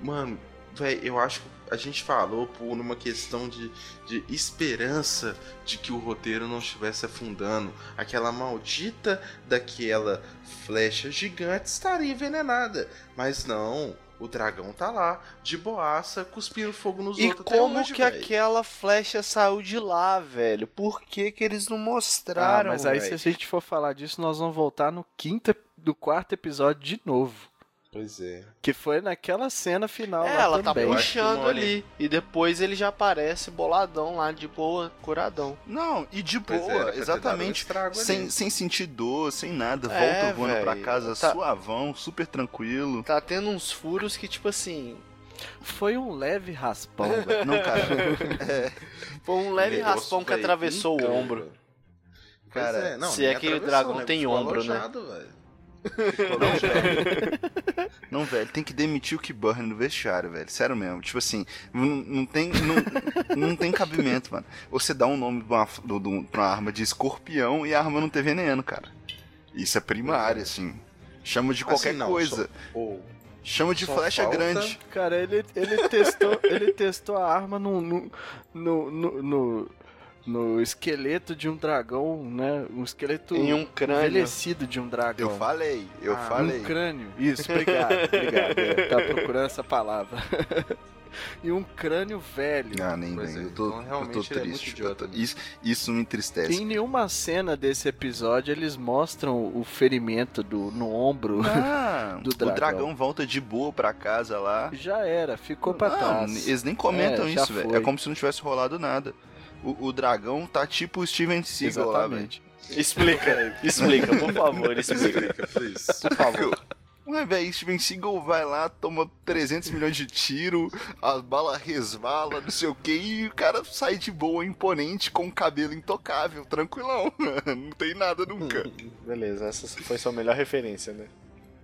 mano, velho, eu acho que a gente falou por uma questão de, de esperança de que o roteiro não estivesse afundando. Aquela maldita daquela flecha gigante estaria envenenada. Mas não, o dragão tá lá, de boaça, cuspindo fogo nos e outros. E como hoje, que véio. aquela flecha saiu de lá, velho? Por que que eles não mostraram, ah, Mas aí véio? se a gente for falar disso, nós vamos voltar no quinto, do quarto episódio de novo. Pois é. Que foi naquela cena final é, lá ela tá também. tá puxando ali. E depois ele já aparece boladão lá, de boa, curadão. Não, e de pois boa, é, exatamente. Sem, sem sentir dor, sem nada. É, volta voando véio, pra casa tá... suavão, super tranquilo. Tá tendo uns furos que, tipo assim. Foi um leve raspão, É, velho. Não, cara. É, Foi um leve Negócio, raspão que atravessou o ombro. Cara, é, não, se é que o dragão né? tem ombro, né? alojado, velho. Não, velho. Não, velho, tem que demitir o Keyburn no vestiário, velho. Sério mesmo. Tipo assim, não, não tem. Não, não tem cabimento, mano. Você dá um nome pra uma, do- do- pra uma arma de escorpião e a arma não ter veneno, cara. Isso é primário, assim. Chama de qualquer Assim, não, coisa. só- Ou Chama de só flecha falta- grande. Cara, ele, ele, testou, ele testou a arma no, no, no, no, no- esqueleto de um dragão, né? Um esqueleto Em um crânio. envelhecido de um dragão. Eu falei, eu Ah, falei. Um crânio. Isso, obrigado, obrigado. É, tá procurando essa palavra. e um crânio velho. Ah, nem é, Eu tô, então, eu tô é triste. idiota, Eu tô- né? isso, isso me entristece. Em nenhuma cena desse episódio eles mostram o ferimento do, no ombro. Não, do o dragão. dragão volta de boa pra casa lá. Já era, ficou pra Não, trás. eles nem comentam É, isso, velho. É como se não tivesse rolado nada. O, o dragão tá tipo o Steven Seagal lá, velho. Explica, explica, por favor, explica. Explica, please. Por favor. Ué, velho, Steven Seagal vai lá, toma 300 milhões de tiro, as balas resvala, não sei o que, e o cara sai de boa, imponente, com o cabelo intocável, tranquilão. não tem nada nunca. Beleza, essa foi sua melhor referência, né?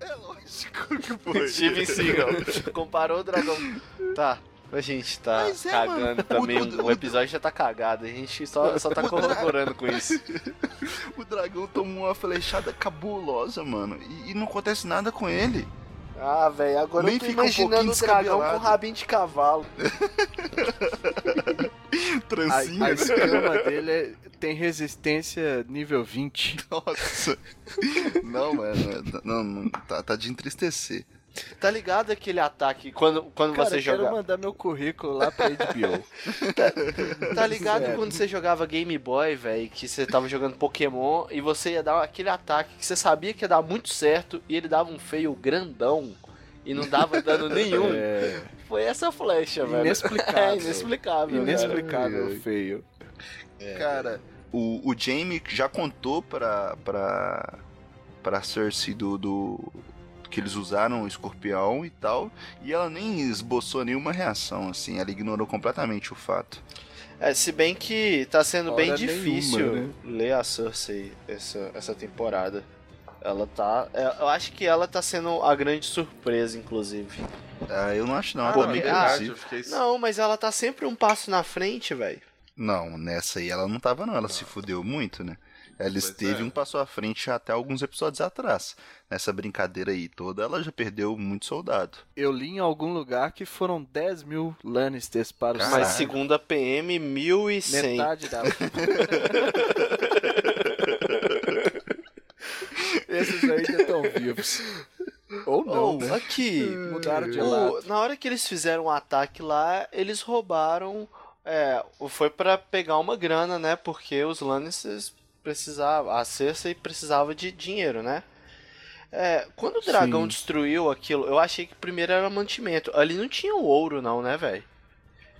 É lógico que foi. Steven Seagal. Comparou o dragão. Tá. A gente tá é, cagando mano, também. o- O, o- episódio já tá cagado. A gente só, só tá O dra- corroborando com isso. O dragão tomou uma flechada cabulosa, mano, e, e não acontece nada com ele. Ah, velho, agora Nem eu tô fica um imaginando pouquinho o dragão com rabinho de cavalo. A, Trancinha, a né? escama dele é- tem resistência nível 20. Nossa. Não, mano, não, não, tá, tá de entristecer. Tá ligado aquele ataque quando, quando Cara, você eu quero jogava? mandar meu currículo lá pra HBO. Tá ligado Sério. quando você jogava Game Boy, velho, que você tava jogando Pokémon e você ia dar aquele ataque que você sabia que ia dar muito certo e ele dava um feio grandão e não dava dano nenhum. É, Foi essa flecha, velho. Inexplicável. É, inexplicável. cara. inexplicável feio. Cara, o, o Jamie já contou pra, pra, pra Cersei do, do. Que eles usaram o escorpião e tal, e ela nem esboçou nenhuma reação, assim, ela ignorou completamente o fato. É, se bem que tá sendo bem Hora nenhuma, difícil né? ler a Cersei essa, essa temporada. Ela tá. é, Eu acho que ela tá sendo a grande surpresa, inclusive. Ah, eu não acho não, Ah, Porque- tá bem ah, fiquei... Não, mas ela tá sempre um passo na frente, velho. Não, nessa aí ela não tava não, ela se fudeu muito, né? Ela Pois esteve é. um passo à frente até alguns episódios atrás. Nessa brincadeira aí toda, ela já perdeu muito soldado. Eu li em algum lugar que foram 10 mil Lannisters para o Caralho. Mas segundo a PM, 1100. Metade da. Esses ainda estão vivos. Ou não, Oh, né? aqui. Mudaram de o- lado. na hora que eles fizeram o ataque lá, eles roubaram. É, foi pra pegar uma grana, né? Porque os Lannisters precisavam. A Cersei precisava de dinheiro, né? É, quando o dragão Sim. destruiu aquilo, eu achei que primeiro era mantimento. Ali não tinha o ouro, não, né, velho?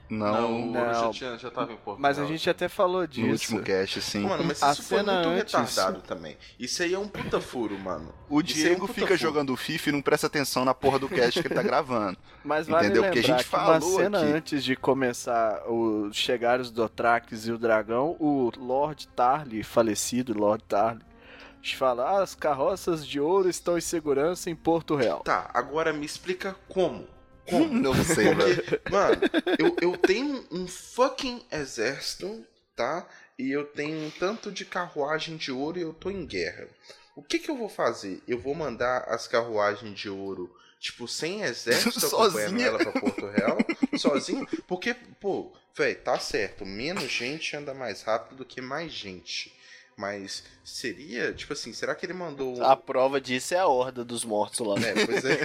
Não, Não, o ouro já, não. tinha, já tava em Portugal. Mas a gente até falou no disso. último cast, assim. Mano, mas A isso foi muito antes- retardado também. Isso aí é um puta furo, mano. O Isso aí é um Diego fica furo. jogando o FIFA e não presta atenção na porra do cast que ele tá gravando. Mas vale Entendeu? Porque a gente falou cena aqui. antes de começar o chegar os Dothraques e o dragão, o Lord Tarly, falecido Lord Tarly, fala: ah, as carroças de ouro estão em segurança em Porto Real. Tá, agora me explica como. Como? Não sei, velho. Porque, mano, eu, eu tenho um fucking exército, tá? E eu tenho um tanto de carruagem de ouro e eu tô em guerra. O que que eu vou fazer? Eu vou mandar as carruagens de ouro, tipo, sem exército acompanhando Sozinha. ela pra Porto Real? sozinho? Porque, pô, véi, tá certo. Menos gente anda mais rápido do que mais gente. Mas seria, tipo assim, será que ele mandou. A prova disso é a horda dos mortos lá. É, pois é.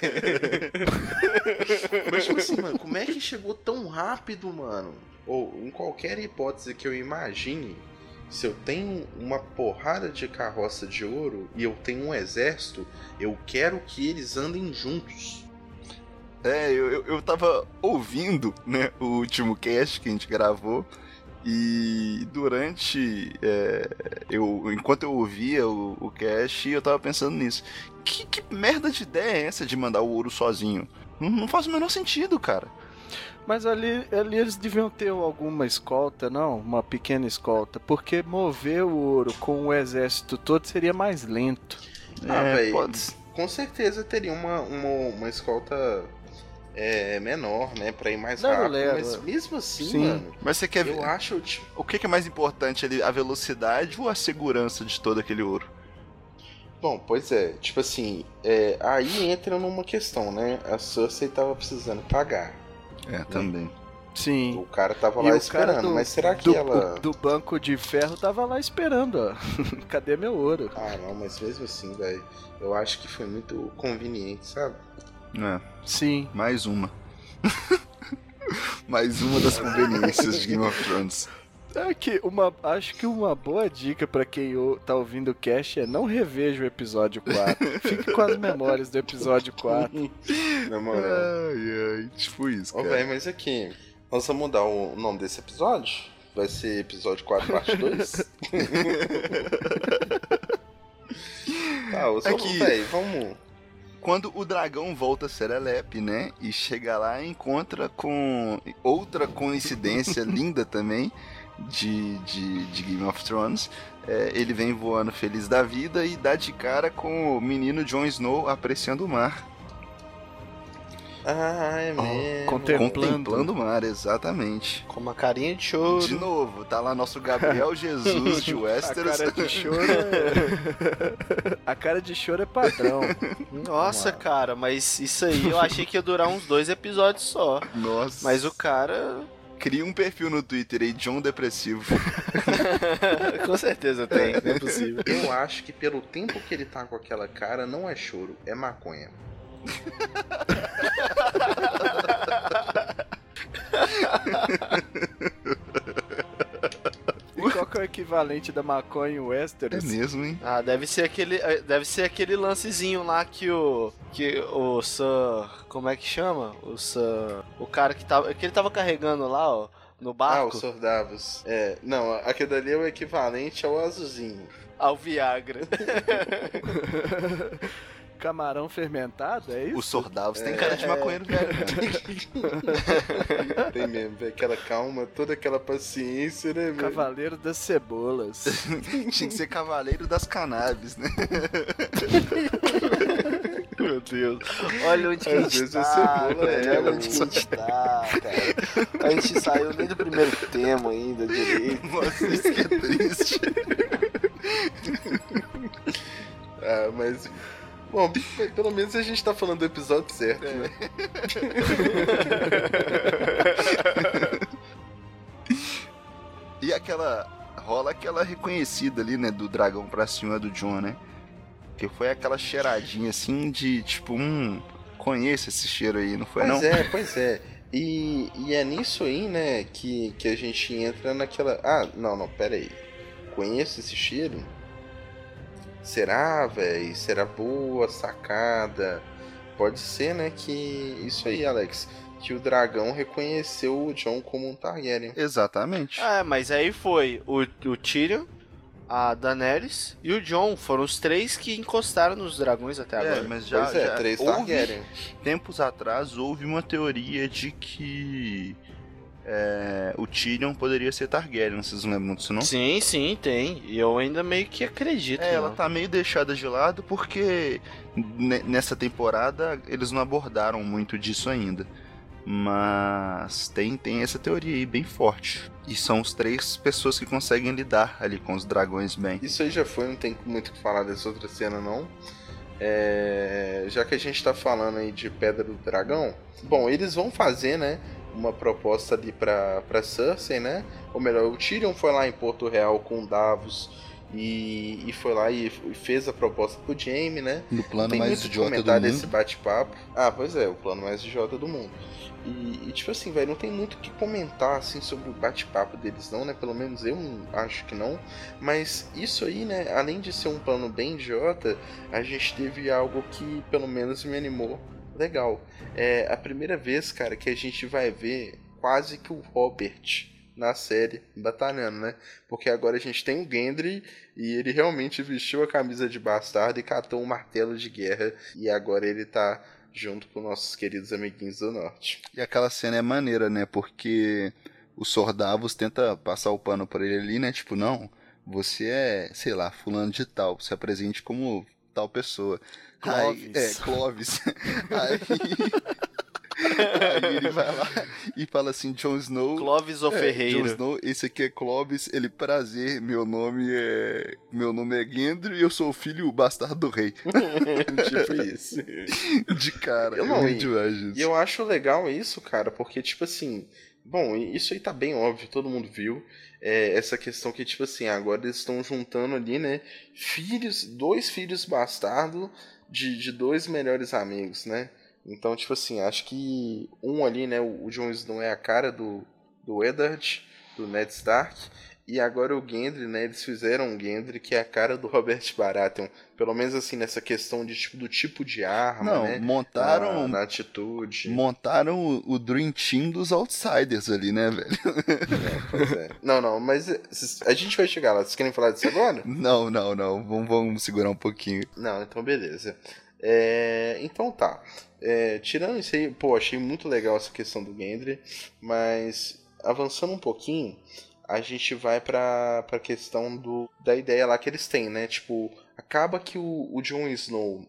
Mas, tipo assim, mano, como é que chegou tão rápido, mano? Ou, em qualquer hipótese que eu imagine, se eu tenho uma porrada de carroça de ouro e eu tenho um exército, eu quero que eles andem juntos. É, eu, eu, eu tava ouvindo, né, o último cast que a gente gravou. E durante. é, eu, enquanto eu ouvia o, o cast, eu tava pensando nisso. Que, que merda de ideia é essa de mandar o ouro sozinho? Não, não faz o menor sentido, cara. Mas ali, ali eles deviam ter alguma escolta, não? Uma pequena escolta. Porque mover o ouro com o exército todo seria mais lento. Ah, É, pode- com certeza teria uma, uma, uma escolta é, menor, né? Pra ir mais Não, rápido. leva. Mas mesmo assim, Sim. mano, Mas você quer ver. eu acho. tipo, O que é mais importante ali? A velocidade ou a segurança de todo aquele ouro? Bom, pois é, tipo assim, é, aí entra numa questão, né? A Cersei tava precisando pagar. É, também. Sim. O cara tava E lá esperando, do- mas será que Do, ela. o- do banco de ferro tava lá esperando, ó. Cadê meu ouro? Ah, não, mas mesmo assim, velho, eu acho que foi muito conveniente, sabe? É, Sim. mais uma. mais uma das conveniências de Game of Thrones. É que uma, acho que uma boa dica pra quem o- tá ouvindo o cast é não reveja o episódio 4. Fique com as memórias do episódio 4. Na moral. Ai, ai, tipo isso, Ô, cara. velho, mas aqui, nós vamos mudar o nome desse episódio? Vai ser episódio 4, parte 2? tá, ô, É que- velho, vamos. Quando o dragão volta a Serelepe, né? E chega lá e encontra com outra coincidência linda também de, de, de Game of Thrones. É, ele vem voando feliz da vida e dá de cara com o menino Jon Snow apreciando o mar. Ah, é mesmo. contemplando. Contemplando o mar, exatamente. Com uma carinha de choro. De novo, tá lá nosso Gabriel Jesus de A Westeros. cara de choro é... A cara de choro é padrão. Nossa, cara, mas isso aí eu achei que ia durar uns dois episódios só. Nossa. Mas o cara. Cria um perfil no Twitter aí, John Depressivo. Com certeza tem, não é possível. Eu acho que pelo tempo que ele tá com aquela cara, não é choro, é maconha. E qual que é o equivalente da maconha em É Westeros? mesmo, hein? Ah, deve ser aquele. eh, Deve ser aquele lancezinho lá que o. Que o Sir. Como é que chama? O Sir. O cara que tava. Que ele tava carregando lá, ó. No Ah, o barco. Sr. Davos. É, não, aquele dali é o equivalente ao azulzinho. Ao Viagra. Camarão fermentado, é isso? O Sordavos tem cara de maconheiro velho. cara. Tem mesmo, velho, aquela calma, toda aquela paciência, né, velho? Cavaleiro das cebolas. Tinha que ser cavaleiro das cannabis, né? Meu Deus. Olha onde que a Às gente vezes é tá, cebola, é, Olha onde que a gente tá, cara. A gente saiu nem do primeiro tema ainda direito. Nossa, isso que é triste. Ah, mas. Bom, pelo menos a gente tá falando do episódio certo, né? E aquela. rola aquela reconhecida ali, né? Do dragão pra cima do John, né? Que foi aquela cheiradinha assim de tipo, hum, conheço esse cheiro aí, não foi Pois não? é, pois é. E, e é nisso aí, né, que, que a gente entra naquela. Ah, não, não, pera aí. Conheço esse cheiro? Será, velho? Será boa sacada? Pode ser, né, que. Isso aí, Alex. Que o dragão reconheceu o John como um Targaryen. Exatamente. É, mas aí foi o, o Tyrion, a Daenerys e o Jon. Foram os três que encostaram nos dragões até É, agora. mas já, pois é, já três houve, Targaryen. tempos atrás houve uma teoria de que é, o Tyrion poderia ser Targaryen, vocês não lembram disso não? Sim, sim, tem. E eu ainda meio que acredito. É, ela tá meio deixada de lado porque ne- nessa temporada eles não abordaram muito disso ainda. Mas tem, tem essa teoria aí bem forte. E são os três pessoas que conseguem lidar ali com os dragões bem. Isso aí já foi, não tem muito o que falar dessa outra cena, não. É, já que a gente tá falando aí de Pedra do Dragão, bom, eles vão fazer, né, uma proposta ali pra, pra Cersei, né? Ou melhor, o Tyrion foi lá em Porto Real com o Davos e, e foi lá e e fez a proposta pro Jaime, né? No plano tem mais idiota do comentar mundo. desse bate-papo. Ah, pois é, o plano mais idiota do mundo. E, e, tipo assim, velho, não tem muito o que comentar assim sobre o bate-papo deles, não, né? Pelo menos eu acho que não. Mas isso aí, né? Além de ser um plano bem idiota, a gente teve algo que pelo menos me animou. Legal. É a primeira vez, cara, que a gente vai ver quase que o Robert na série batalhando, né? Porque agora a gente tem o Gendry e ele realmente vestiu a camisa de bastardo e catou um martelo de guerra. E agora ele tá junto com nossos queridos amiguinhos do norte. E aquela cena é maneira, né? Porque o Sordavos tenta passar o pano pra ele ali, né? Tipo, não, você é, sei lá, fulano de tal, se apresente como tal pessoa. Clovis. Aí, é, Clovis. Aí... Aí ele vai lá e fala assim, Jon Snow. Clóvis ou é, Ferreiro? Jon Snow, esse aqui é Clovis, ele prazer, meu nome é. Meu nome é Gendry e eu sou o filho bastardo do rei. tipo isso. De cara, Eu não, e-. E eu acho legal isso, cara, porque, tipo assim. Bom, isso aí tá bem óbvio, todo mundo viu. É, essa questão que, tipo assim, agora eles estão juntando ali, né? Filhos, dois filhos bastardos de, de dois melhores amigos, né? Então, tipo assim, acho que um ali, né? O, o Jon Snow é a cara do, do Eddard, do Ned Stark. E agora o Gendry, né? Eles fizeram um Gendry que é a cara do Robert Baratheon. Pelo menos assim, nessa questão de, tipo, do tipo de arma, Não, né? montaram. na, na atitude. Montaram o, o Dream Team dos Outsiders ali, né, velho? Pois é. Não, não, mas é, cês- a gente vai chegar lá. Vocês querem falar disso agora? Não, não, não. Vamos, vamos segurar um pouquinho. Não, então beleza. É, então tá. É, tirando isso aí, pô, achei muito legal essa questão do Gendry, mas avançando um pouquinho, a gente vai pra, pra questão do, da ideia lá que eles têm, né? Tipo, acaba que o, o Jon Snow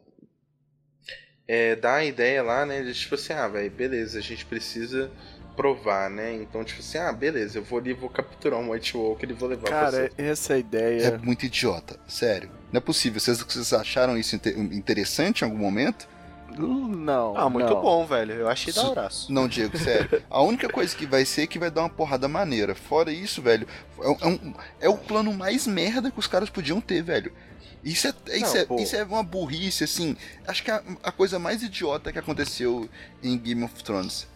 é, dá a ideia lá, né? De tipo assim, ah, velho, beleza, a gente precisa provar, né? Então, tipo assim, ah, beleza, eu vou ali, vou capturar um White Walker e vou levar pra Cara, você. essa É ideia. muito idiota, sério. Não é possível. Vocês, vocês acharam isso inte- interessante em algum momento? Não. Ah, muito não. bom, velho. Eu achei da horaço. Não, Diego, sério. A única coisa que vai ser é que vai dar uma porrada maneira. Fora isso, velho, é, um- é um- é o plano mais merda que os caras podiam ter, velho. Isso é, isso, Não, é, isso é uma burrice, assim. Acho que é a, a coisa mais idiota que aconteceu em Game of Thrones.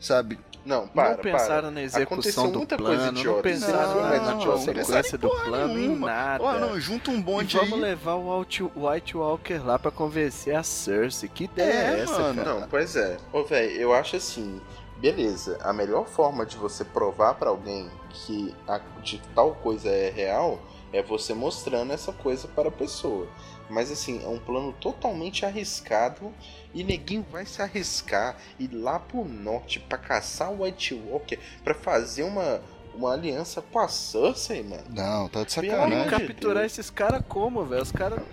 Sabe? Não, para, não pensaram para. na execução Aconteceu do muita coisa plano, não idiota. pensaram Não, na, não, na não, consequência do plano, em nada. Ó, não, junta um E bonde vamos aí. levar o White, White Walker lá pra convencer a Cersei. Que ideia é, É, essa, mano. cara? Não, pois é. Ô, velho, eu acho assim, beleza, a melhor forma de você provar pra alguém que a, de tal coisa é real é você mostrando essa coisa para a pessoa. Mas assim, é um plano totalmente arriscado e neguinho vai se arriscar ir lá pro norte pra caçar o White Walker pra fazer uma, uma aliança com a Cersei, mano. Não, tá de Pelo sacanagem. de capturar Deus. esses caras como, velho? Os caras.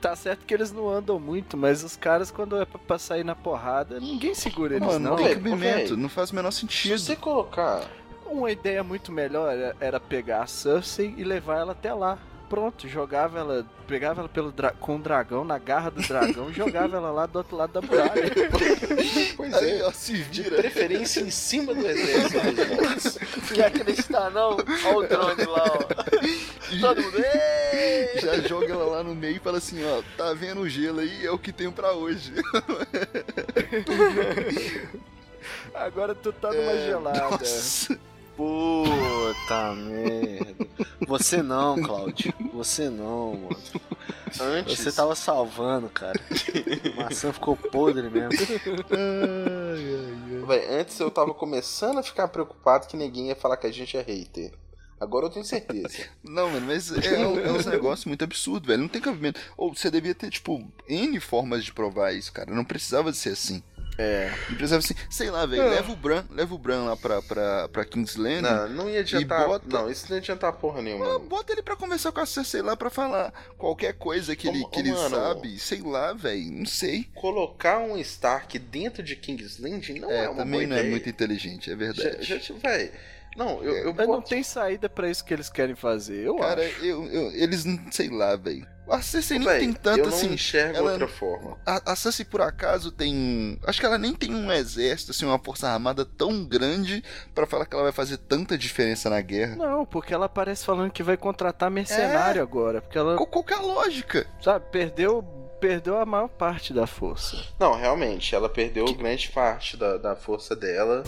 tá certo que eles não andam muito, mas os caras, quando é pra, pra sair na porrada, ninguém segura eles, Mano, não. não tem cabimento, não faz o menor Se sentido. você colocar Uma ideia muito melhor era, era pegar a Cersei e levar ela até lá. Pronto, jogava ela, pegava ela pelo dra- com o dragão, na garra do dragão, e jogava ela lá do outro lado da muralha. Pois é. ó, se De vira. preferência em cima do exército mortos. Quer acreditar, não? Olha o drone lá, ó. Todo mundo. "Ei!" Já joga ela lá no meio e fala assim, ó, tá vendo o gelo aí? É o que tenho pra hoje. Agora tu tá numa É, gelada. Nossa. Puta merda. Você não, Claudio. Você não, mano. Antes, Você tava salvando, cara. A maçã ficou podre mesmo. Véi, antes eu tava começando a ficar preocupado que ninguém ia falar que a gente é hater. Agora eu tenho certeza. Não, mano, mas é, um- é uns negócios muito absurdos, velho. Não tem cabimento. Ou você devia ter, tipo, N formas de provar isso, cara. Não precisava de ser assim. É. Assim, sei lá, velho. É. Leva o Bran, leva o Bran lá pra, pra, pra King's Landing. Não, não ia adiantar. bota- Não, isso não ia adiantar porra nenhuma. Ah, Bota ele pra conversar com a Cersei lá pra falar qualquer coisa que ele, Ô, que ele mano. sabe. Sei lá, velho. Não sei. Colocar um Stark dentro de King's Landing não é, É, uma também boa não é ideia. muito inteligente, é Já, verdade. já, te- véi. Não, eu, eu Mas não tem saída pra isso que eles querem fazer, eu Cara, acho. eu, eu- eles não sei lá, velho. A Cersei nem Véi, tem tanto eu não assim. enxergo ela- outra forma. A, a Cersei, por acaso, tem. Acho que ela nem tem um exército, assim, uma força armada tão grande pra falar que ela vai fazer tanta diferença na guerra. Não, porque ela parece falando que vai contratar mercenário agora. Porque ela, Qual, qual que é a lógica? sabe, perdeu, perdeu a maior parte da força. Não, realmente, ela perdeu grande parte da, da força dela,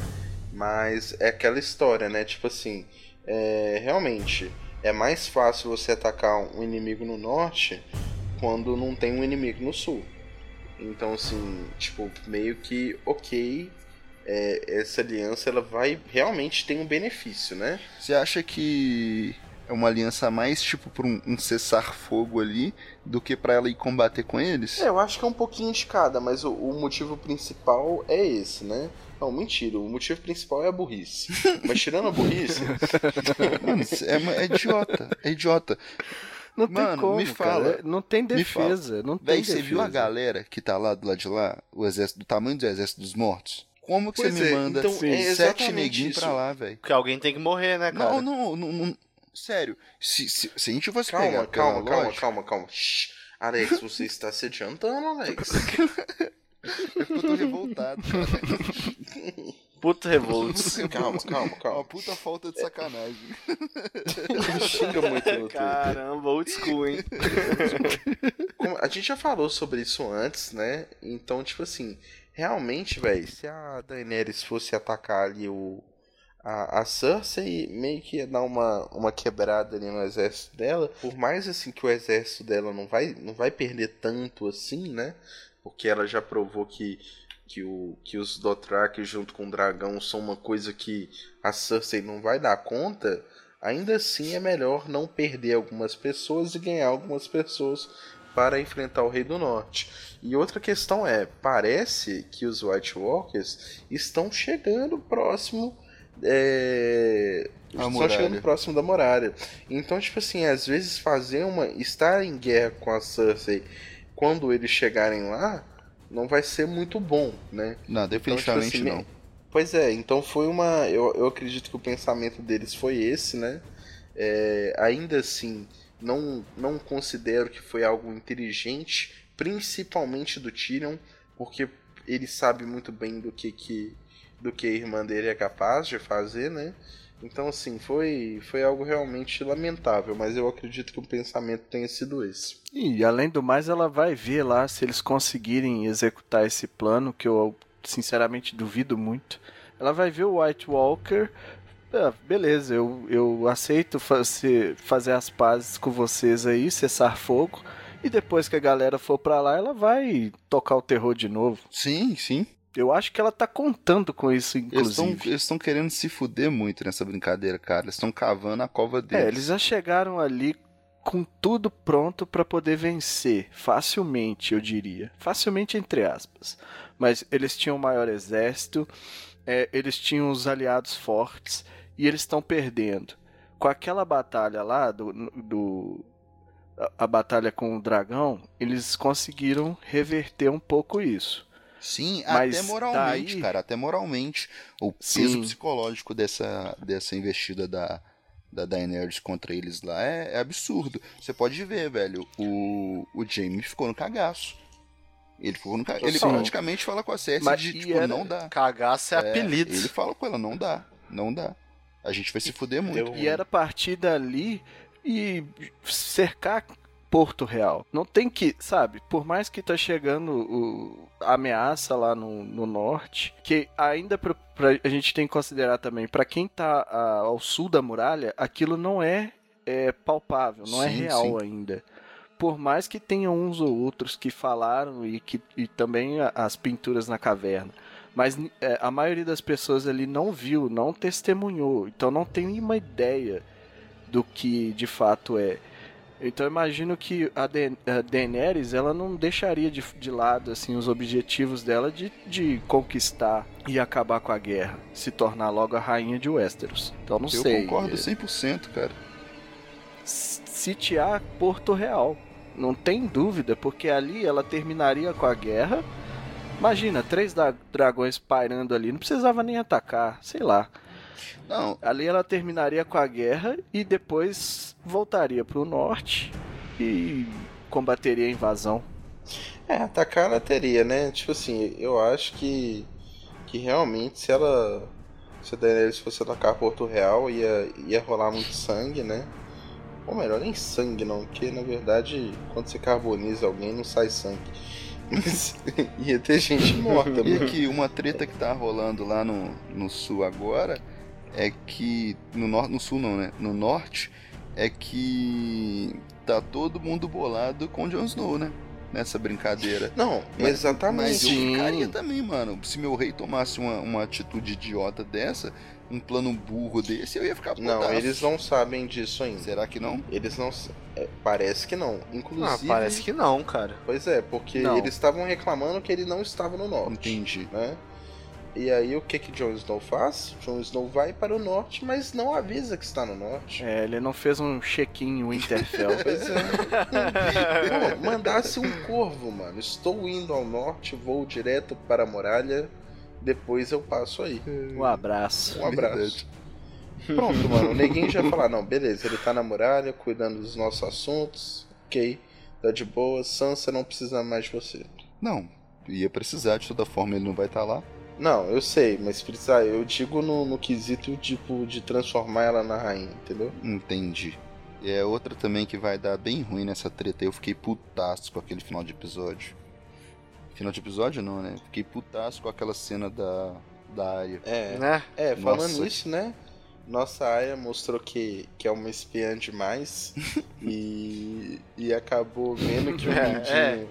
mas é aquela história, né? Tipo assim, é, realmente, é mais fácil você atacar um inimigo no norte quando não tem um inimigo no sul. Então, assim, tipo, meio que, ok, é, essa aliança ela vai realmente ter um benefício, né? Você acha que é uma aliança mais tipo por um, um cessar-fogo ali do que para ela ir combater com eles? É, eu acho que é um pouquinho de cada, mas o, o motivo principal é esse, né? Não, mentira. O motivo principal é a burrice. Mas tirando a burrice. Mano, é, é idiota. É idiota. Não Mano, tem como, me fala. Cara. Não tem defesa. Não tem Véi, defesa. você viu a galera que tá lá do lado de lá? O exército, do tamanho do exército dos mortos? Como que pois você é, me manda então, é sete neguinhos pra lá, velho? Porque alguém tem que morrer, né, cara? Não, não, não. não sério. Se, se, se, a gente fosse calma, pegar. Calma, calma, lógica... calma, calma, calma. Alex, você está se adiantando, Alex. Eu tô revoltado, cara. Puta revoltos. calma, calma, calma. Uma puta falta de sacanagem. Xinga muito no Caramba, old school, hein? Como, a gente já falou sobre isso antes, né? Então, tipo assim, realmente, velho, se a Daenerys fosse atacar ali o. A, a Cersei meio que ia dar uma, uma quebrada ali no exército dela. Por mais assim que o exército dela não vai, não vai perder tanto assim, né? Porque ela já provou que que, o, que os Dothraki junto com o dragão são uma coisa que a Cersei não vai dar conta, ainda assim é melhor não perder algumas pessoas e ganhar algumas pessoas para enfrentar o Rei do Norte. E outra questão é, parece que os White Walkers estão chegando próximo é, estão chegando próximo da muralha. Então, tipo assim, às vezes fazer uma estar em guerra com a Cersei quando eles chegarem lá não vai ser muito bom, né? Não, definitivamente então, tipo assim, não. Pois é, então foi uma. Eu, eu acredito que o pensamento deles foi esse, né? É, ainda assim, não, não considero que foi algo inteligente, principalmente do Tyrion, porque ele sabe muito bem do que, que, do que a irmã dele é capaz de fazer, né? Então, assim, foi, foi algo realmente lamentável, mas eu acredito que o pensamento tenha sido esse. E, além do mais, ela vai ver lá se eles conseguirem executar esse plano, que eu sinceramente duvido muito. Ela vai ver o White Walker. Ah, beleza, eu, eu aceito fazer, fazer as pazes com vocês aí, cessar fogo. E depois que a galera for para lá, ela vai tocar o terror de novo. Sim, sim. Eu acho que ela tá contando com isso, inclusive. Eles estão querendo se fuder muito nessa brincadeira, cara. Eles estão cavando a cova deles. É, eles já chegaram ali com tudo pronto para poder vencer, facilmente, eu diria. Facilmente, entre aspas. Mas eles tinham o maior exército, é, eles tinham os aliados fortes, e eles estão perdendo. Com aquela batalha lá, do, do a, a batalha com o dragão, eles conseguiram reverter um pouco isso. Sim, Mas até moralmente, daí... cara, até moralmente. O peso Sim. psicológico dessa, dessa investida da, da Daenerys contra eles lá é, é, absurdo. Você pode ver, velho, o, o Jaime ficou no cagaço. Ele ficou no cagaço. Ele praticamente fala com a Cersei Mas de, tipo, era... não dá. Cagaço é, é apelido. Ele fala com ela, não dá, não dá. A gente vai se fuder muito. E era partir dali e cercar Porto Real. Não tem que, sabe, por mais que tá chegando o, a ameaça lá no, no norte, que ainda pra, pra, a gente tem que considerar também, para quem tá a, ao sul da muralha, aquilo não é, é palpável, não é sim, é real sim. ainda. Por mais que tenha uns ou outros que falaram e que e também as pinturas na caverna. Mas é, a maioria das pessoas ali não viu, não testemunhou, então não tem nenhuma ideia do que de fato é. Então eu imagino que a, a Daenerys ela não deixaria de, de lado assim os objetivos dela de, de conquistar e acabar com a guerra, se tornar logo a rainha de Westeros. Então não eu sei. Eu concordo 100%, cara. Sitiar Porto Real, não tem dúvida, porque ali ela terminaria com a guerra. Imagina, três dragões pairando ali, não precisava nem atacar, sei lá. Não. Ali ela terminaria com a guerra e depois voltaria para o norte e combateria a invasão. É, atacar ela teria, né? Tipo assim, eu acho que que realmente se ela se a Daenerys fosse atacar Porto Real ia, ia rolar muito sangue, né? Ou melhor, nem sangue não, porque na verdade quando você carboniza alguém não sai sangue. Mas ia ter gente morta. E aqui, uma treta que tá rolando lá no, no sul agora é que no norte, no sul não, né? No norte é que tá todo mundo bolado com Jon Snow, né? nessa brincadeira. Não, Mas- exatamente. Mas eu Sim. ficaria também, mano. Se meu rei tomasse uma, uma atitude idiota dessa, um plano burro desse, eu ia ficar Não, putaço. eles não sabem disso ainda. Será que não? Eles não. é, parece que não. Ah, Inclusive. parece que não, cara. Pois é, porque Não. eles estavam reclamando que ele não estava no norte. Entendi. Né? E aí o que que Jon Snow faz? Jon Snow vai para o norte, mas não avisa que está no norte. É, ele não fez um check-in em Winterfell. Pois é. Pô, mandasse um corvo, mano. Estou indo ao norte, vou direto para a muralha, depois eu passo aí. um abraço. Um abraço. Verdade. Pronto, mano. O neguinho já ia falar, não, beleza, ele tá na muralha, cuidando dos nossos assuntos, ok, tá de boa, Sansa não precisa mais de você. Não, ia precisar, de toda forma ele não vai estar lá. Não, eu sei, mas precisar, eu digo no, no quesito tipo de transformar ela na rainha, entendeu? Entendi. E é outra também que vai dar bem ruim nessa treta. Eu fiquei putaço com aquele final de episódio. Final de episódio não, né? Fiquei putaço com aquela cena da, da área. É, Né? é, falando Nossa. nisso, né? Nossa Aya mostrou que, que é uma espiã demais e, e acabou vendo que o É, Mindinho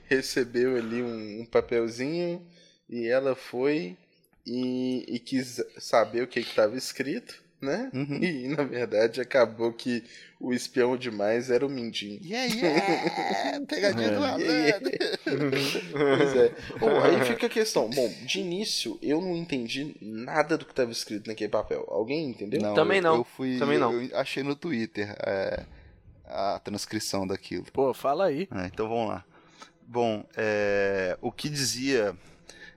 recebeu ali um, um papelzinho e ela foi e, e quis saber o que estava escrito, né? Uhum. E na verdade acabou que o espião demais era o Mindinho. Yeah, yeah! Pegadinha É. do malandro! Pois é. Bom, aí fica a questão. Bom, de início eu não entendi nada do que estava escrito naquele papel. Alguém entendeu? Não, Também eu, não. Eu fui, Também não. Eu achei no Twitter é, a transcrição daquilo. Pô, fala aí. Ah, então vamos lá. Bom, é, o que dizia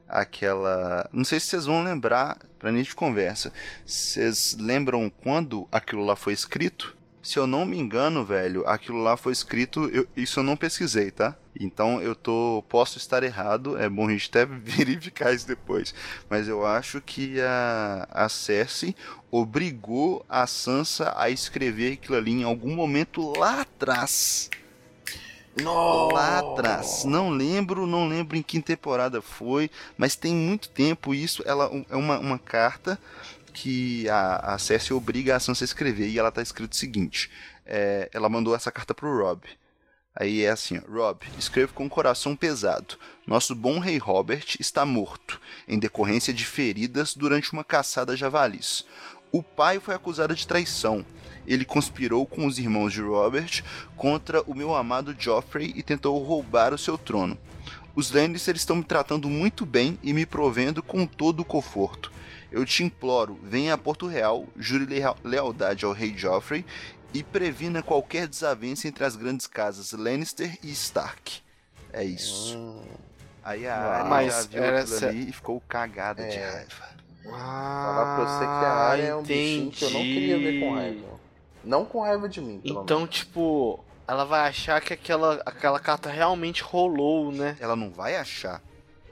aquela. Não sei se vocês vão lembrar pra de conversa. Vocês lembram quando aquilo lá foi escrito? Se eu não me engano, velho, aquilo lá foi escrito. eu- isso eu não pesquisei, tá? Então eu tô. Posso estar errado. É bom a gente até verificar isso depois. Mas eu acho que a, a Cersei obrigou a Sansa a escrever aquilo ali em algum momento lá atrás lá atrás. Não lembro, não lembro em que temporada foi, mas tem muito tempo isso. Ela é uma, uma carta que a, a Cersei obriga a Sansa a escrever e ela tá escrito o seguinte: é, ela mandou essa carta pro Rob. Aí é assim, Rob, escrevo com o coração pesado. Nosso bom rei Robert está morto, em decorrência de feridas durante uma caçada a javalis. O pai foi acusado de traição. Ele conspirou com os irmãos de Robert contra o meu amado Joffrey e tentou roubar o seu trono. Os Lannister estão me tratando muito bem e me provendo com todo o conforto. Eu te imploro, venha a Porto Real, jure lea- lealdade ao rei Joffrey e previna qualquer desavença entre as grandes casas Lannister e Stark. É isso. Aí a Arya Mas já viu aquilo essa- ali e ficou cagada de É. raiva. Falar pra você que a área é um bichinho que eu não queria ver com raiva. Não com raiva de mim, pelo Então, tipo, ela vai achar que aquela, aquela carta realmente rolou, né? Ela não vai achar.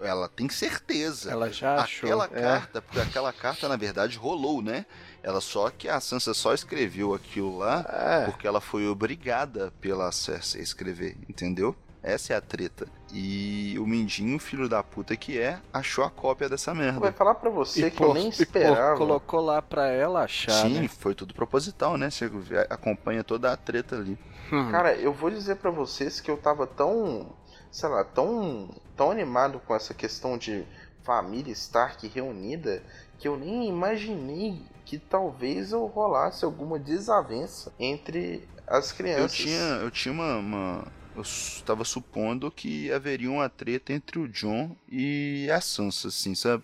Ela tem certeza. Ela já achou. Aquela é. carta, porque aquela carta na verdade rolou, né? Ela só que a Sansa só escreveu aquilo lá É. porque ela foi obrigada pela Cersei a escrever, entendeu? Essa é a treta. E o Mindinho, filho da puta que é, achou a cópia dessa Vai merda. falar pra você E, que eu nem esperava. colocou lá pra ela achar, Sim, né? foi tudo proposital, né? Você acompanha toda a treta ali. Hum. Cara, eu vou dizer pra vocês que eu tava tão, sei lá, tão, tão animado com essa questão de família Stark reunida que eu nem imaginei que talvez eu rolasse alguma desavença entre as Eu crianças. tinha, eu tinha uma, uma- Eu estava supondo que haveria uma treta entre o John e a Sansa, assim, sabe?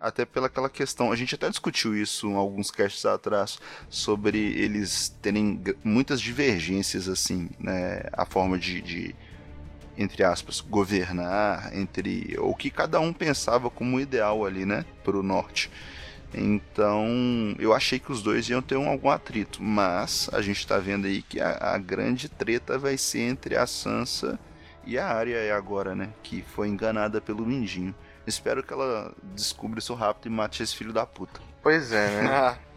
Até pela aquela questão. A gente até discutiu isso em alguns casts atrás, sobre eles terem muitas divergências, assim, né? A forma de. de entre aspas, governar, entre o que cada um pensava como ideal ali, né, pro norte. Então, eu achei que os dois iam ter um, algum atrito, mas a gente tá vendo aí que a, a grande treta vai ser entre a Sansa e a Arya agora, né? Que foi enganada pelo Mindinho. Espero que ela descubra isso rápido e mate esse filho da puta. Pois é, né? Ah,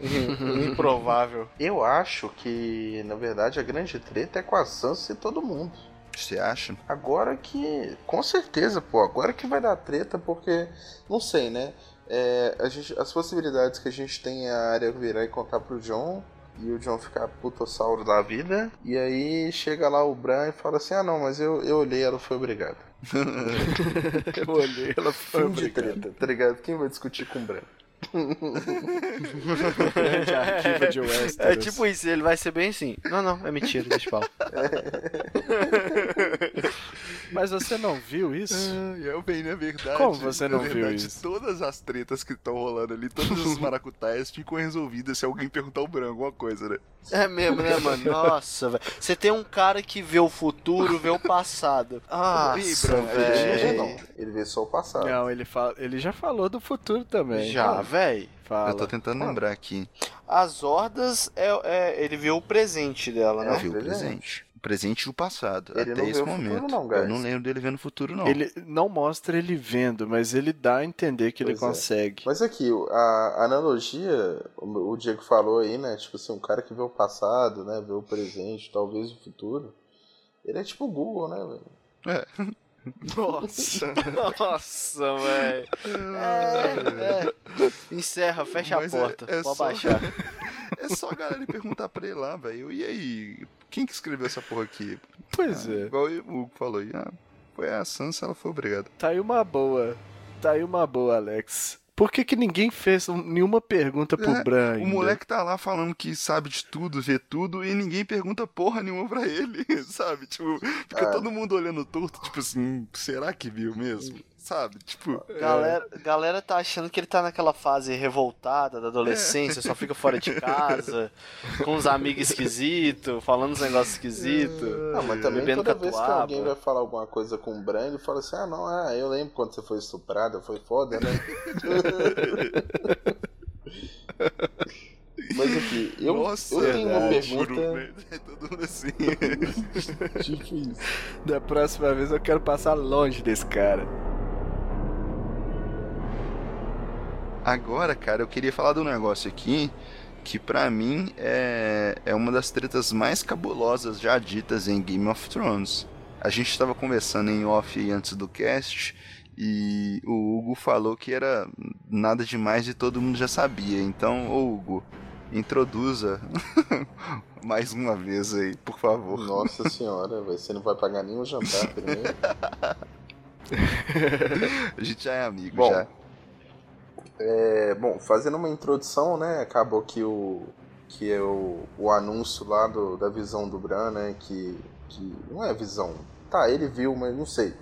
improvável. eu acho que, na verdade, a grande treta é com a Sansa e todo mundo. Você acha? Agora que. Com certeza, pô. Agora que vai dar treta, porque. Não sei, né? É, a gente, as possibilidades que a gente tem é a área virar e contar pro John. e o John fica putossauro da vida. E aí chega lá o Bran e fala assim: Ah, não, mas eu, eu olhei, ela foi obrigada. eu olhei, ela foi Fim de treta, tá ligado? Quem vai discutir com o Bran? É tipo isso, ele vai ser bem assim. Não, não, é mentira, deixa eu falar. Mas você não viu isso? É bem, na verdade. Como você não viu verdade, isso? Todas as tretas que estão rolando ali, todas as maracutaias ficam resolvidas se alguém perguntar o branco alguma coisa, né? É mesmo, né, mano? Nossa, velho. Você tem um cara que vê o futuro, vê o passado. Ele velho. ele vê só o passado. Não, ele, fala, ele já falou do futuro também. Já, velho. Fala. Eu tô tentando lembrar aqui. As hordas, é, é- ele vê o presente dela, Eu né? vi o presente. Presente. O presente e o passado. Ele até não esse vê o futuro, momento. não, guys. Eu não lembro dele vendo o futuro, não. Ele não mostra ele vendo, mas ele dá a entender que ele Pois é. consegue. Mas aqui, a analogia, o Diego falou aí, né? Tipo assim, um cara que vê o passado, né? Vê o presente, talvez o futuro. Ele é tipo o Google, né, velho? Nossa. Nossa, velho. É, é. Encerra, fecha Mas a é- porta. é Pode só- baixar. É só a galera perguntar pra ele lá, velho. E aí? Quem que escreveu essa porra aqui? Pois Ah, é. Igual o Hugo falou aí. Ah, foi a Sansa, ela foi obrigada. Tá aí uma boa. Tá aí uma boa, Alex. Por que, que ninguém fez um- nenhuma pergunta pro É, Bran O ainda? moleque tá lá falando que sabe de tudo, vê tudo, e ninguém pergunta porra nenhuma pra ele, sabe? Tipo, fica Ah. todo mundo olhando torto, tipo assim, "Hum, será que viu mesmo? Sabe? Tipo, Galera, galera tá achando que ele tá naquela fase revoltada da adolescência, só fica fora de casa, com uns amigos esquisitos, falando uns negócios esquisitos. Não, mas também Bebendo toda vez que catuaba. alguém vai falar alguma coisa com o Bran, ele fala assim, ah não, ah, eu lembro quando você foi estuprada, foi foda, né? Mas aqui, eu, nossa, eu tenho uma é, pergunta. juro, né? É todo mundo assim. Tipo isso. Da próxima vez eu quero passar longe desse cara. Agora, cara, eu queria falar de um negócio aqui que pra mim é, é uma das tretas mais cabulosas já ditas em Game of Thrones. A gente estava conversando em off antes do cast e o Hugo falou que era nada demais e todo mundo já sabia. Então, ô Hugo, introduza mais uma vez aí, por favor. Nossa senhora, você não vai pagar nenhum jantar primeiro. A gente já é amigo, Bom, já. É, bom, fazendo uma introdução, né? Acabou que o que é o, o anúncio lá do, da visão do Bran, né? Que, que não é visão. Tá, ele viu, mas não sei.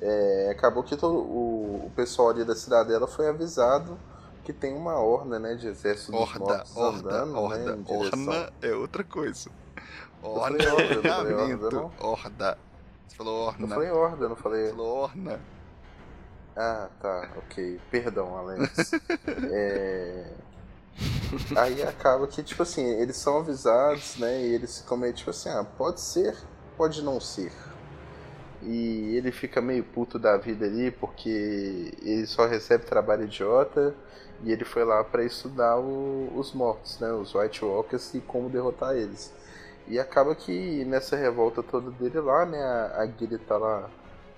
É, acabou que todo, o, o pessoal ali da cidadela foi avisado que tem uma horda, né? De exército dos Horda, mortos horda, andando, horda. né? Orna é outra coisa. horda, eu horda, não? Horda. Você falou Eu orna. falei horda, eu não Você falei. falou orna. Ah, tá, ok. Perdão, Alex. É, Aí acaba que, tipo assim, eles são avisados, né? E eles ficam meio tipo assim, ah, pode ser, pode não ser. E ele fica meio puto da vida ali porque ele só recebe trabalho idiota e ele foi lá pra estudar o- os mortos, né? Os White Walkers e como derrotar eles. E acaba que nessa revolta toda dele lá, né? A, a Guilherme tá lá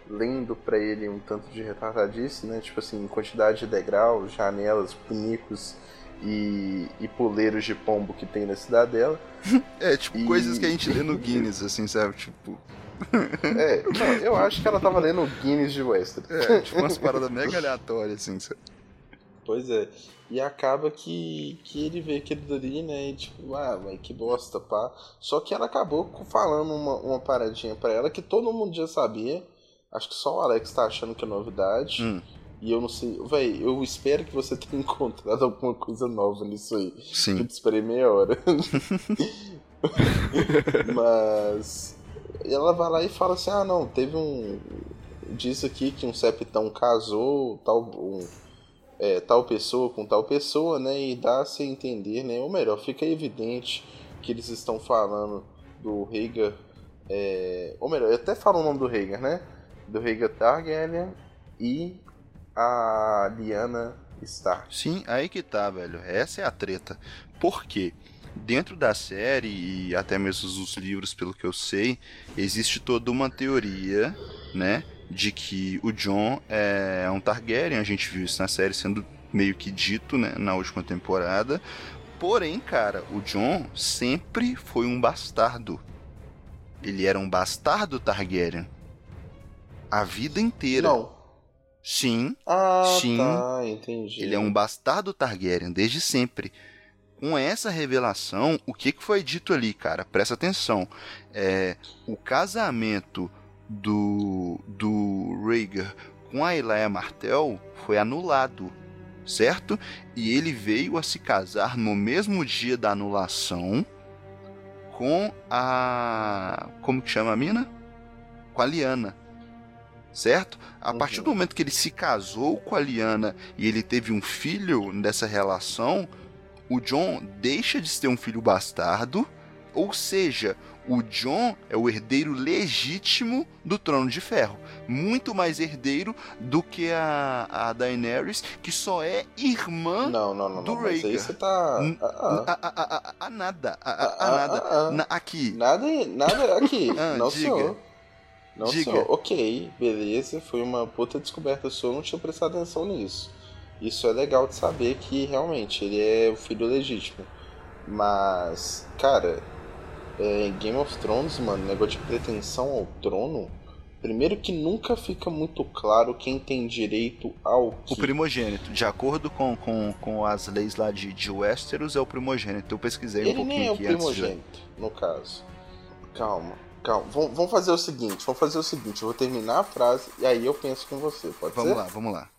lendo pra ele um tanto de retardadice, né? Tipo assim, quantidade de degraus, janelas, pinicos e, e poleiros de pombo que tem na cidadela. É, tipo, E- coisas que a gente lê no Guinness, assim, sabe? Tipo, É, não, eu acho que ela tava lendo o Guinness de Westeros. é, tipo umas paradas mega aleatórias, assim, sabe? Pois é. E acaba que, que ele vê aquilo dali, né? E tipo, ah, mas que bosta, pá. Só que ela acabou falando uma, uma paradinha pra ela que todo mundo já sabia. Acho que só o Alex tá achando que é novidade. Hum. E eu não sei. Véi, eu espero que você tenha encontrado alguma coisa nova nisso aí. Eu Sim. te esperei meia hora. Mas ela vai lá e fala assim: ah, não, teve um. Diz aqui que um septão casou, tal, um, é, tal pessoa com tal pessoa, né? E dá-se a entender, né? Ou melhor, fica evidente que eles estão falando do Rhaegar. É, ou melhor, eu até falo o nome do Rhaegar, né? Do Rhaegar Targaryen e a Lyanna Stark. Sim, aí que tá, velho. Essa é a treta. Por quê? Dentro da série e até mesmo nos livros, pelo que eu sei, existe toda uma teoria, né, de que o John é um Targaryen. A gente viu isso na série sendo meio que dito, né, na última temporada. Porém, cara, o Jon sempre foi um bastardo. Ele era um bastardo Targaryen. A vida inteira. Não. Sim, Ah, Sim. tá, entendi. ele é um bastardo Targaryen desde sempre. Com essa revelação, o que, que foi dito ali, cara? Presta atenção. É, o casamento do, do Rhaegar com a Elaia Martell foi anulado, certo? E ele veio a se casar no mesmo dia da anulação com a... como que chama a mina? Com a Liana. Certo? A Uhum. partir do momento que ele se casou com a Liana e ele teve um filho nessa relação, o John deixa de ser um filho bastardo, ou seja, o John é o herdeiro legítimo do Trono de Ferro, muito mais herdeiro do que a, a Daenerys, que só é irmã Não, não, não, do não. Mas aí Rhaegar. você tá. Ah, ah. a, a- a- a- a nada, a, nada. ah. Na- aqui, Nada, nada aqui. Não, diga. senhor. Não, Diga. Ok, beleza. Foi uma puta descoberta sua. Eu não tinha prestado atenção nisso. Isso é legal de saber que realmente ele é o filho legítimo. Mas, cara, é, Game of Thrones, mano, negócio de pretensão ao trono. Primeiro que nunca fica muito claro quem tem direito ao o que. primogênito, de acordo com, com, com as leis lá de, de Westeros, é o primogênito. Eu pesquisei um Ele pouquinho nem é o antes de... primogênito, no caso. Calma, calma. Vamos, vamos fazer o seguinte, vamos fazer o seguinte, eu vou terminar a frase e aí eu penso com você, pode Vamos ser? lá, vamos lá.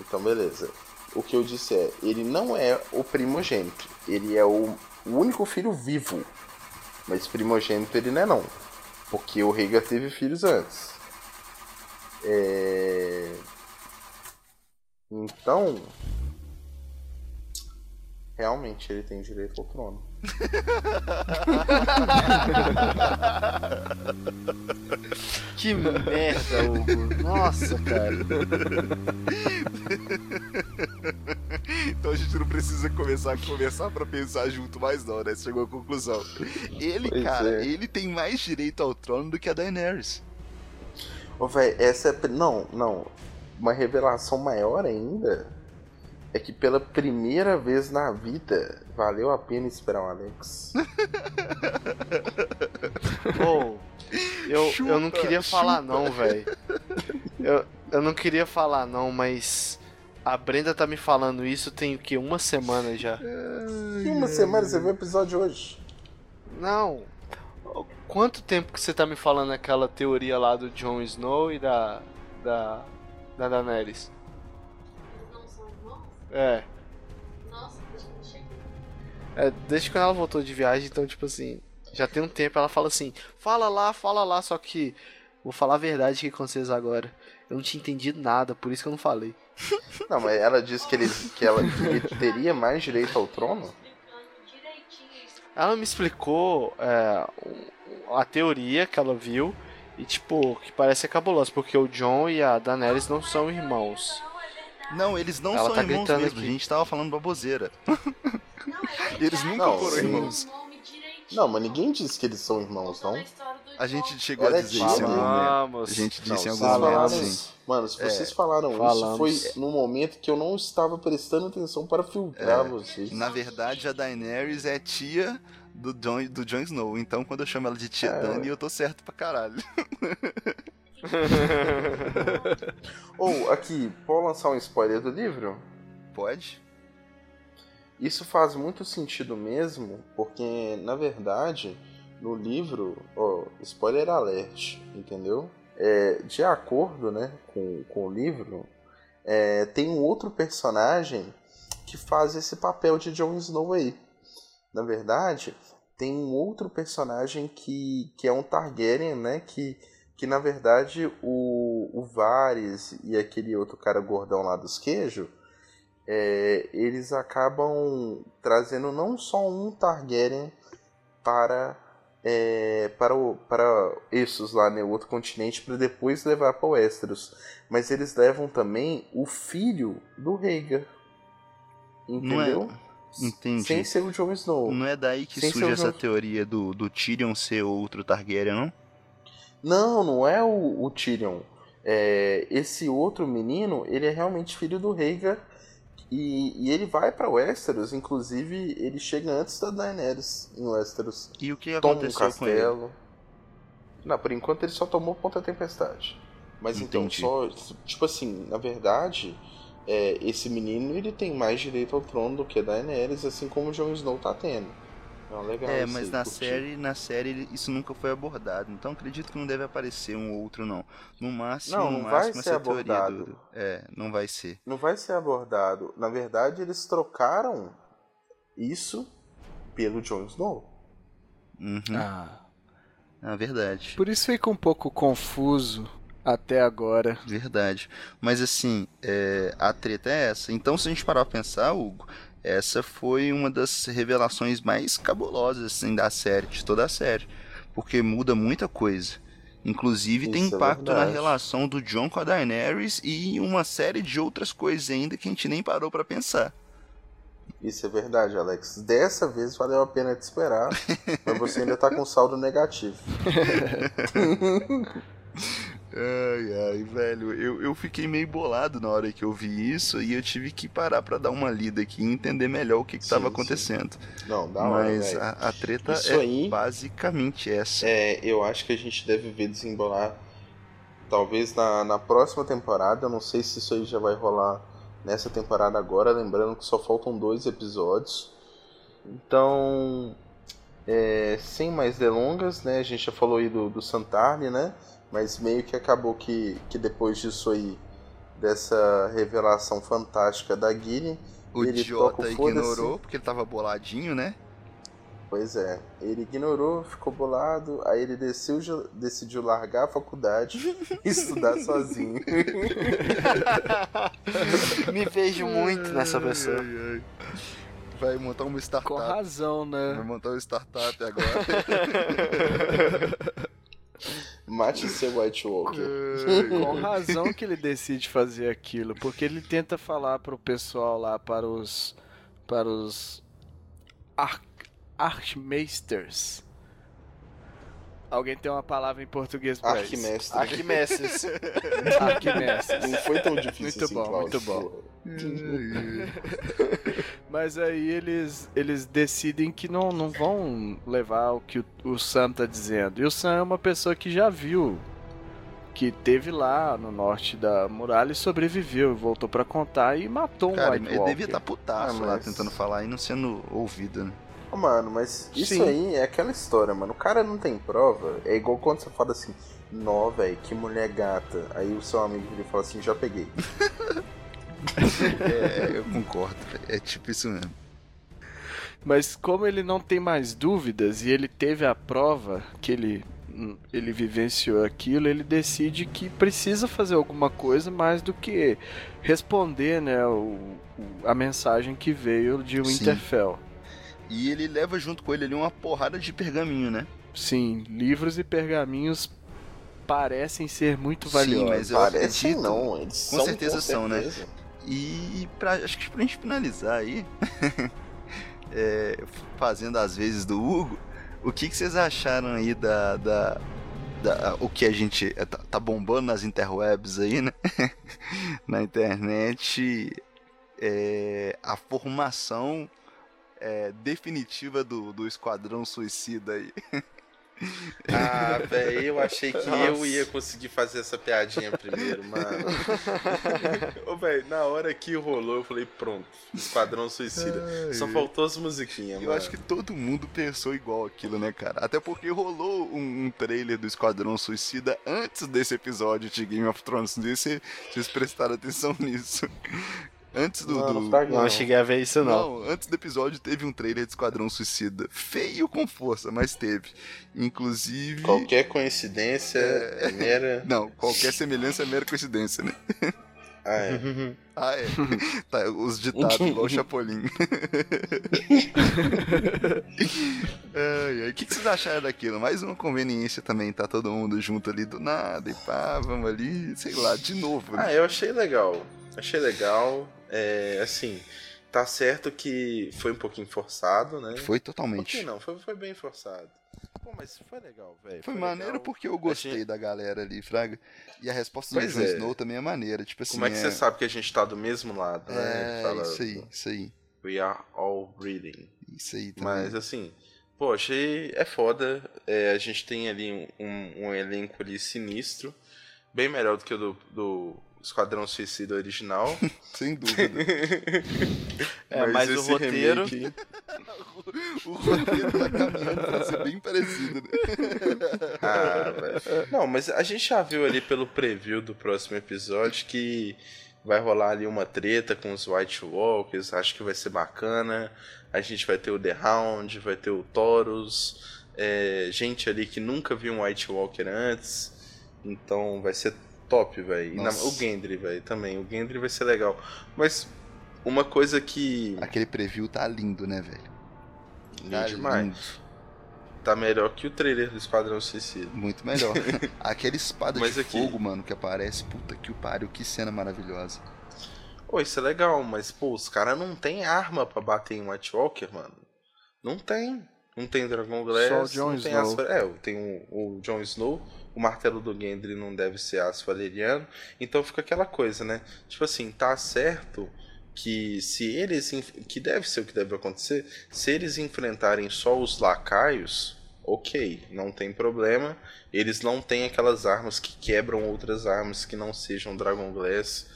Então, beleza. O que eu disse é, ele não é o primogênito, ele é o, o único filho vivo. Mas primogênito ele não é não. Porque o Rhaegar teve filhos antes. É... Então... Realmente ele tem direito ao trono. Que merda, Hugo. Nossa, cara. Então a gente não precisa começar a conversar pra pensar junto mais não, né? Você chegou à conclusão. Ele, Pois cara, é. ele tem mais direito ao trono do que a Daenerys. Ô, véi, essa é. Não, não. Uma revelação maior ainda é que pela primeira vez na vida valeu a pena esperar o Alex. Ô, eu, eu não Chupa, queria falar chupa. não, velho. Eu, eu não queria falar não, mas a Brenda tá me falando isso tem o que? Uma semana já. Em uma semana você viu o episódio hoje. Não. Quanto tempo que você tá me falando aquela teoria lá do Jon Snow e da. da. da Daenerys? É. Nossa, deixa eu chegar. É, desde quando ela voltou de viagem, então, tipo assim, já tem um tempo, ela fala assim, fala lá, fala lá, só que vou falar a verdade aqui com vocês agora. Eu não tinha entendido nada, por isso que eu não falei. Não, mas ela disse que ele, que ela, que ele teria mais direito ao trono? Ela me explicou é, a teoria que ela viu e, tipo, que parece cabuloso, porque o John e a Daenerys não são irmãos. Não, eles não Ela são tá irmãos gritando mesmo. aqui. A gente tava falando baboseira. Não, é Eles nunca Não, foram sim. irmãos. Não, mas ninguém disse que eles são irmãos, não. a gente chegou Ela a é dizer isso em algum momento. Falamos. A gente Não, disse em vocês algum momento, falaram, sim. Mano, se vocês falaram falamos. isso, foi num momento que eu não estava prestando atenção para filtrar vocês. Na verdade, a Daenerys é tia do Jon, do Jon Snow. Então, quando eu chamo ela de tia É, Dani, eu tô certo pra caralho. Ou, aqui, pode lançar um spoiler do livro? Pode? Isso faz muito sentido mesmo, porque, na verdade, no livro, ó, spoiler alert, entendeu? É, de acordo né, com, com o livro, é, tem um outro personagem que faz esse papel de Jon Snow aí. Na verdade, tem um outro personagem que, que é um Targaryen, né? Que, que na verdade o, o Varys e aquele outro cara gordão lá dos queijos, é, eles acabam trazendo não só um Targaryen para é, para, o, para esses lá no outro continente para depois levar para Westeros, mas eles levam também o filho do Rhaegar, Não é- entendeu? Entendi. Sem ser o Jon Snow. Não é daí que Sem surge essa teoria do, do Tyrion ser outro Targaryen, não? Não, não é o, o Tyrion. É, esse outro menino, ele é realmente filho do Rhaegar. E, e ele vai pra Westeros, inclusive ele chega antes da Daenerys em Westeros. E o que Toma um aconteceu com ele? castelo. Não, por enquanto ele só tomou Ponta Tempestade. Mas então, Entendi. só. Tipo assim, na verdade, é, esse menino ele tem mais direito ao trono do que a Daenerys, assim como o Jon Snow tá tendo. Legal É, isso mas aí, na curti. série, na série isso nunca foi abordado. Então acredito que não deve aparecer um ou outro não. No máximo, Não, no não vai máximo ser essa teoria abordado. do- É, não vai ser. Não vai ser abordado. Na verdade, eles trocaram isso pelo Jon Snow. Uhum. Ah, É verdade. por isso fica um pouco confuso até agora. Verdade. Mas assim, é, a treta é essa. Então, se a gente parar pra pensar, Hugo, essa foi uma das revelações mais cabulosas assim, da série, de toda a série. Porque muda muita coisa. Inclusive tem Isso é impacto na verdade. relação do John com a Daenerys e uma série de outras coisas ainda que a gente nem parou pra pensar. Isso é verdade, Alex. Dessa vez valeu a pena te esperar, mas você ainda tá com saldo negativo. Ai, ai, velho, eu, eu fiquei meio bolado na hora que eu vi isso e eu tive que parar pra dar uma lida aqui e entender melhor o que, que Sim, tava sim. acontecendo. Não, da hora, Mas velho. a, a treta Isso é aí- basicamente essa. É, eu acho que a gente deve ver desembolar talvez na, na próxima temporada. Eu não sei se isso aí já vai rolar nessa temporada agora, lembrando que só faltam dois episódios. Então, é, sem mais delongas, né? A gente já falou aí do, do Santarne, né? Mas meio que acabou que, que depois disso aí, dessa revelação fantástica da Guilherme, O ele idiota toca ignorou porque ele tava boladinho, né? Pois é, ele ignorou, ficou bolado, aí ele desceu, já- decidiu largar a faculdade e estudar sozinho. Me vejo muito nessa pessoa. Ai, ai. Vai montar uma startup. Com razão, Vai né? montar uma startup agora. Mate seu White Walker. Com razão que ele decide fazer aquilo, porque ele tenta falar pro pessoal lá, para os para os Arch Archmeisters. Alguém tem uma palavra em português pra isso? Arquimestre. Arquimedes. Arquimestres. Não foi tão difícil Muito assim, bom, Cláudio. muito bom. Mas aí eles, eles decidem que não, não vão levar o que o, o Sam tá dizendo. E o Sam é uma pessoa que já viu, que teve lá no norte da muralha e sobreviveu, voltou pra contar e matou um Cara, White ele Walker. devia estar putaço Ah, lá mas- tentando falar e não sendo ouvido, né? Ô, Mano, mas isso Sim. aí é aquela história, mano. O cara não tem prova. É igual quando você fala assim, nó, velho, que mulher gata. Aí o seu amigo vira e fala assim, já peguei. É, eu concordo. É tipo isso mesmo. Mas como ele não tem mais dúvidas e ele teve a prova que ele, ele vivenciou aquilo, ele decide que precisa fazer alguma coisa mais do que responder né, o, o- a mensagem que veio de Sim. Winterfell. E ele leva junto com ele ali uma porrada de pergaminho, né? Sim, livros e pergaminhos parecem ser muito Sim, valiosos. mas eu Parecem acredito. não, eles Com são certeza com são, né? E pra, acho que pra gente finalizar aí, é, fazendo as vezes do Hugo, o que, que vocês acharam aí da, da, da- o que a gente é, tá, tá bombando nas interwebs aí, né? Na internet, é, a formação é, definitiva do, do Esquadrão Suicida aí. Ah, velho, eu achei que eu Nossa. ia conseguir fazer essa piadinha primeiro, mano. Ô, velho, na hora que rolou, eu falei, pronto, Esquadrão Suicida. Só faltou as musiquinhas, Eu mano. acho que todo mundo pensou igual aquilo, né, cara? Até porque rolou um, um trailer do Esquadrão Suicida antes desse episódio de Game of Thrones. Não sei se vocês prestaram atenção nisso. Antes do. Não, do- não Não cheguei a ver isso, não. Não, antes do episódio teve um trailer de Esquadrão Suicida. Feio com força, mas teve. Inclusive. Qualquer coincidência é mera. Não, qualquer semelhança é mera coincidência, né? Ah, é. Ah, é. tá, os ditados igual o Chapolin. ai, ai. O que, que vocês acharam daquilo? Mais uma conveniência também, tá todo mundo junto ali do nada e pá, vamos ali, sei lá, de novo. né? Ah, eu achei legal. Achei legal. É, assim, tá certo que foi um pouquinho forçado, né? Foi Por que totalmente. não? Foi, foi bem forçado. Pô, mas foi legal, velho. Foi, maneiro legal. porque eu gostei Achei- da galera ali, Fraga. E a resposta do Jon é. Snow também é maneira. Tipo assim. Como é que você sabe que a gente tá do mesmo lado, né? É, Fala, isso aí, isso aí. We are all breathing. Isso aí também. Mas assim, pô, achei. É foda. É, a gente tem ali um, um elenco ali sinistro. Bem melhor do que o do, do Esquadrão Suicida original. Sem dúvida. É, mas o esse roteiro- remake- o roteiro tá caminhando pra ser bem parecido, né? Ah, velho. Não, mas a gente já viu ali pelo preview do próximo episódio que vai rolar ali uma treta com os White Walkers. Acho que vai ser bacana. A gente vai ter o The Hound, vai ter o Taurus. é, gente ali que nunca viu um White Walker antes. Então vai ser top, velho. O Gendry, velho, também. O Gendry vai ser legal. Mas uma coisa que Aquele preview tá lindo, né, velho? Lindo Tá demais. lindo. tá melhor que o trailer do Esquadrão Suicida. Muito melhor. Aquela espada Mas de aqui- fogo, mano, que aparece. Puta que o pariu, que cena maravilhosa. Pô, isso é legal, mas, pô, os caras não tem arma pra bater em White Walker, mano. Não tem. Não tem Dragon Glass, Só o Jon não tem Snow. aço... É, tem o, o Jon Snow, o martelo do Gendry não deve ser aço valeriano, então fica aquela coisa, né? Tipo assim, tá certo que se eles... que deve ser o que deve acontecer, se eles enfrentarem só os lacaios, ok, não tem problema. Eles não têm aquelas armas que quebram outras armas que não sejam Dragon Glass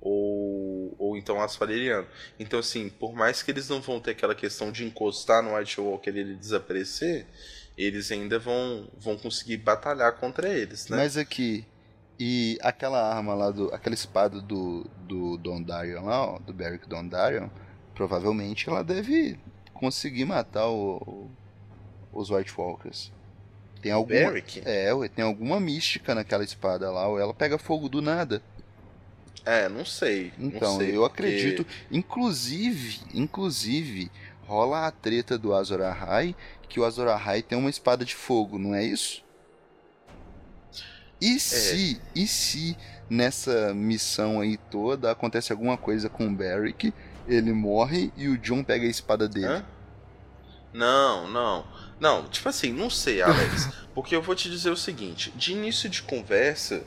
ou, ou então aço valeriano. Então, assim, por mais que eles não vão ter aquela questão de encostar no White Walker e ele desaparecer, eles ainda vão, vão conseguir batalhar contra eles, né? Mas aqui, e aquela arma lá, do, aquela espada do, do Dondarion lá, ó, do Beric Dondarion, provavelmente ela deve conseguir matar o, o- os White Walkers. Tem alguma, Beric? é, ué, tem alguma mística naquela espada lá, ou ela pega fogo do nada. É, não sei. não Então, sei, eu porque- acredito, inclusive, inclusive, rola a treta do Azor Ahai, que o Azor Ahai tem uma espada de fogo, não é isso? É. E se, e se nessa missão aí toda acontece alguma coisa com o Beric, ele morre e o John pega a espada dele? Hã? Não, não. Não, tipo assim, não sei, Alex. porque eu vou te dizer o seguinte: de início de conversa,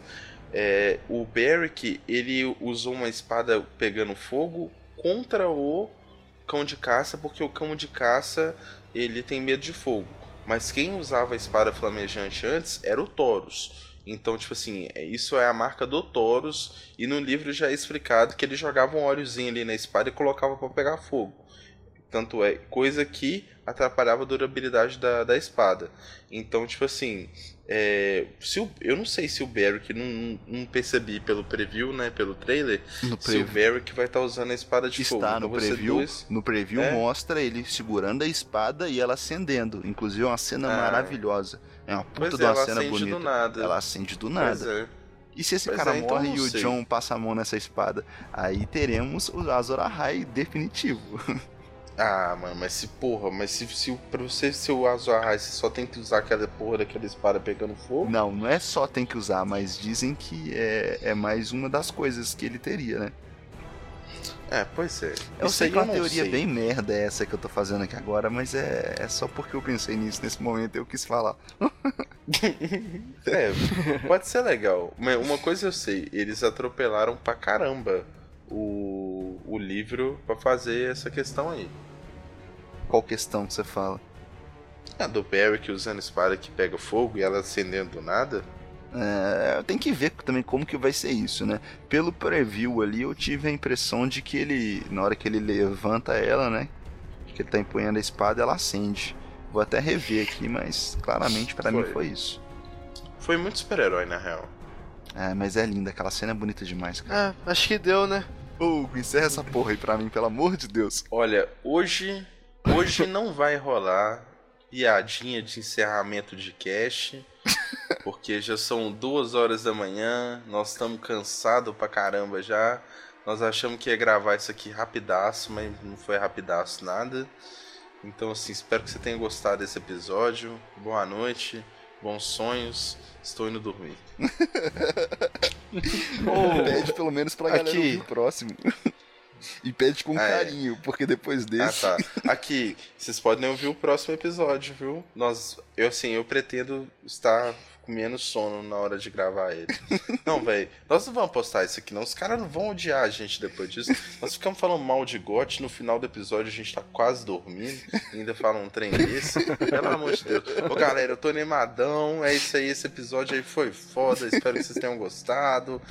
é, o Beric ele usou uma espada pegando fogo contra o cão de caça, porque o cão de caça ele tem medo de fogo. Mas quem usava a espada flamejante antes era o Taurus. Então, tipo assim, é- isso é a marca do Taurus. E no livro já é explicado que ele jogava um óleozinho ali na espada e colocava pra pegar fogo. Tanto é, coisa que atrapalhava a durabilidade da, da espada. Então, tipo assim, é, se o- eu não sei se o Beric, não, não, percebi pelo preview, né, pelo trailer, No se o Beric vai estar usando a espada de fogo. Está Então no ser preview. dois- No preview É? mostra ele segurando a espada e ela acendendo. Inclusive é uma cena Ah. maravilhosa. É uma puta Pois de é, uma ela cena acende bonita. Ela acende do nada. é. E se esse Pois cara é, então morre não e o sei. John passa a mão nessa espada? Aí teremos o Azor Ahai definitivo. Ah, mano, mas se porra, mas se, se o- pra você ser o Azor Ahai, você só tem que usar aquela porra daquela espada pegando fogo? Não, não é só tem que usar, mas dizem que é, é mais uma das coisas que ele teria, né? É, pois é. Eu Isso sei que é uma teoria sei. bem merda essa que eu tô fazendo aqui agora, mas é, é só porque eu pensei nisso nesse momento e eu quis falar. É, pode ser legal. Mas uma coisa eu sei, eles atropelaram pra caramba o, o livro pra fazer essa questão aí. Qual questão que você fala? A do Beric usando espada que pega fogo e ela acendendo do nada. É, tem que ver também como que vai ser isso, né? Pelo preview ali, eu tive a impressão de que ele, na hora que ele levanta ela, né? Que ele tá empunhando a espada, ela acende. Vou até rever aqui, mas claramente pra mim Foi. foi isso. Foi muito super-herói, na real. É, mas é linda, aquela cena é bonita demais, cara. É, acho que deu, né? Ô, encerra essa porra aí pra mim, pelo amor de Deus. Olha, hoje, hoje não vai rolar piadinha de encerramento de cast, porque já são duas horas da manhã, nós estamos cansados pra caramba já. Nós achamos que ia gravar isso aqui rapidaço, mas não foi rapidaço nada. Então, assim, espero que você tenha gostado desse episódio. Boa noite, bons sonhos. Estou indo dormir. Pede pelo menos pra galera Aqui. ouvir o próximo. E pede com É. carinho, porque depois Ah, desse. tá. Aqui, vocês podem ouvir o próximo episódio, viu? Nós, eu assim, eu pretendo estar com menos sono na hora de gravar ele. Não, velho, nós não vamos postar isso aqui, não. Os caras não vão odiar a gente depois disso. Nós ficamos falando mal de GOT, no final do episódio a gente tá quase dormindo, ainda fala um trem desse. Pelo amor de Deus. Ô, galera, eu tô animadão, é isso aí, esse episódio aí foi foda, espero que vocês tenham gostado.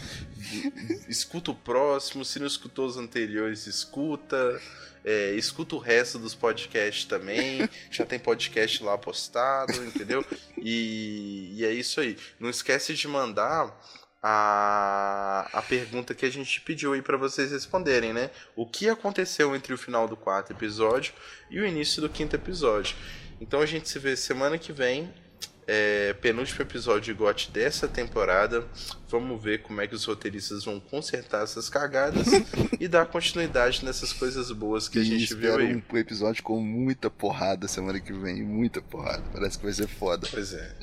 Escuta o próximo, se não escutou os anteriores, escuta. É, escuta o resto dos podcasts também. Já tem podcast lá postado, entendeu? E, e é isso aí. Não esquece de mandar a, a pergunta que a gente pediu aí pra vocês responderem, né? O que aconteceu entre o final do quarto episódio e o início do quinto episódio? Então a gente se vê semana que vem. É, penúltimo episódio de GOT dessa temporada. Vamos ver como é que os roteiristas vão consertar essas cagadas e dar continuidade nessas coisas boas que a E gente viu aí. um episódio com muita porrada semana que vem. Muita porrada. Parece que vai ser foda. Pois é.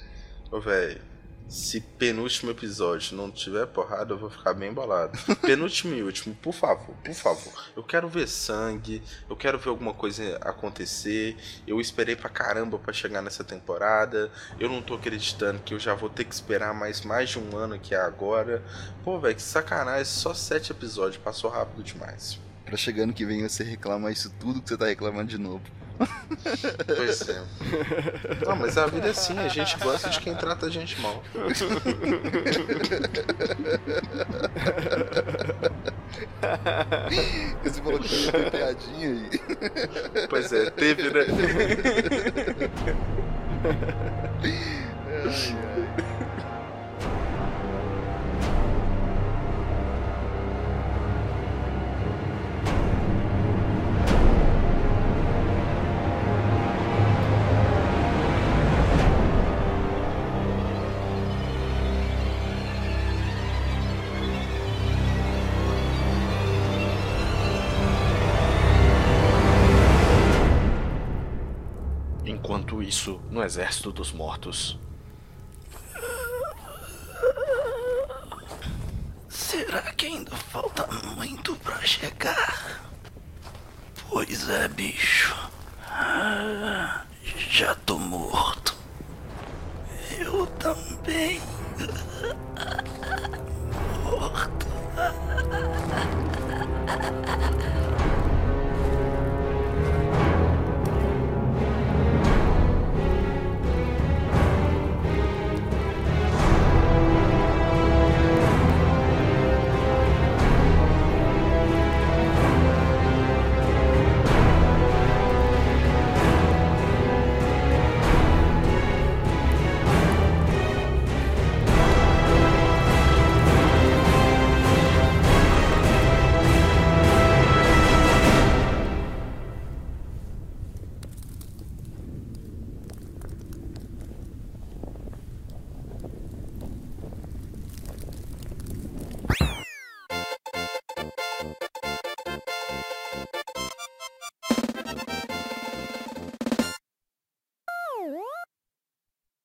Ô, velho, se penúltimo episódio não tiver porrada, eu vou ficar bem bolado. penúltimo e último, por favor, por favor. Eu quero ver sangue, eu quero ver alguma coisa acontecer. Eu esperei pra caramba pra chegar nessa temporada. Eu não tô acreditando que eu já vou ter que esperar mais, mais de um ano que é agora. Pô, velho, que sacanagem, só sete episódios, passou rápido demais. Pra chegando que vem você reclamar isso tudo que você tá reclamando de novo. Pois é. Não, mas a vida é assim, a gente gosta de quem trata a gente mal. Você falou que ter piadinha aí. Pois é, teve, né? Enquanto isso no Exército dos Mortos. Será que ainda falta muito para chegar? Pois é, bicho. Ah, já tô morto. Eu também. Morto.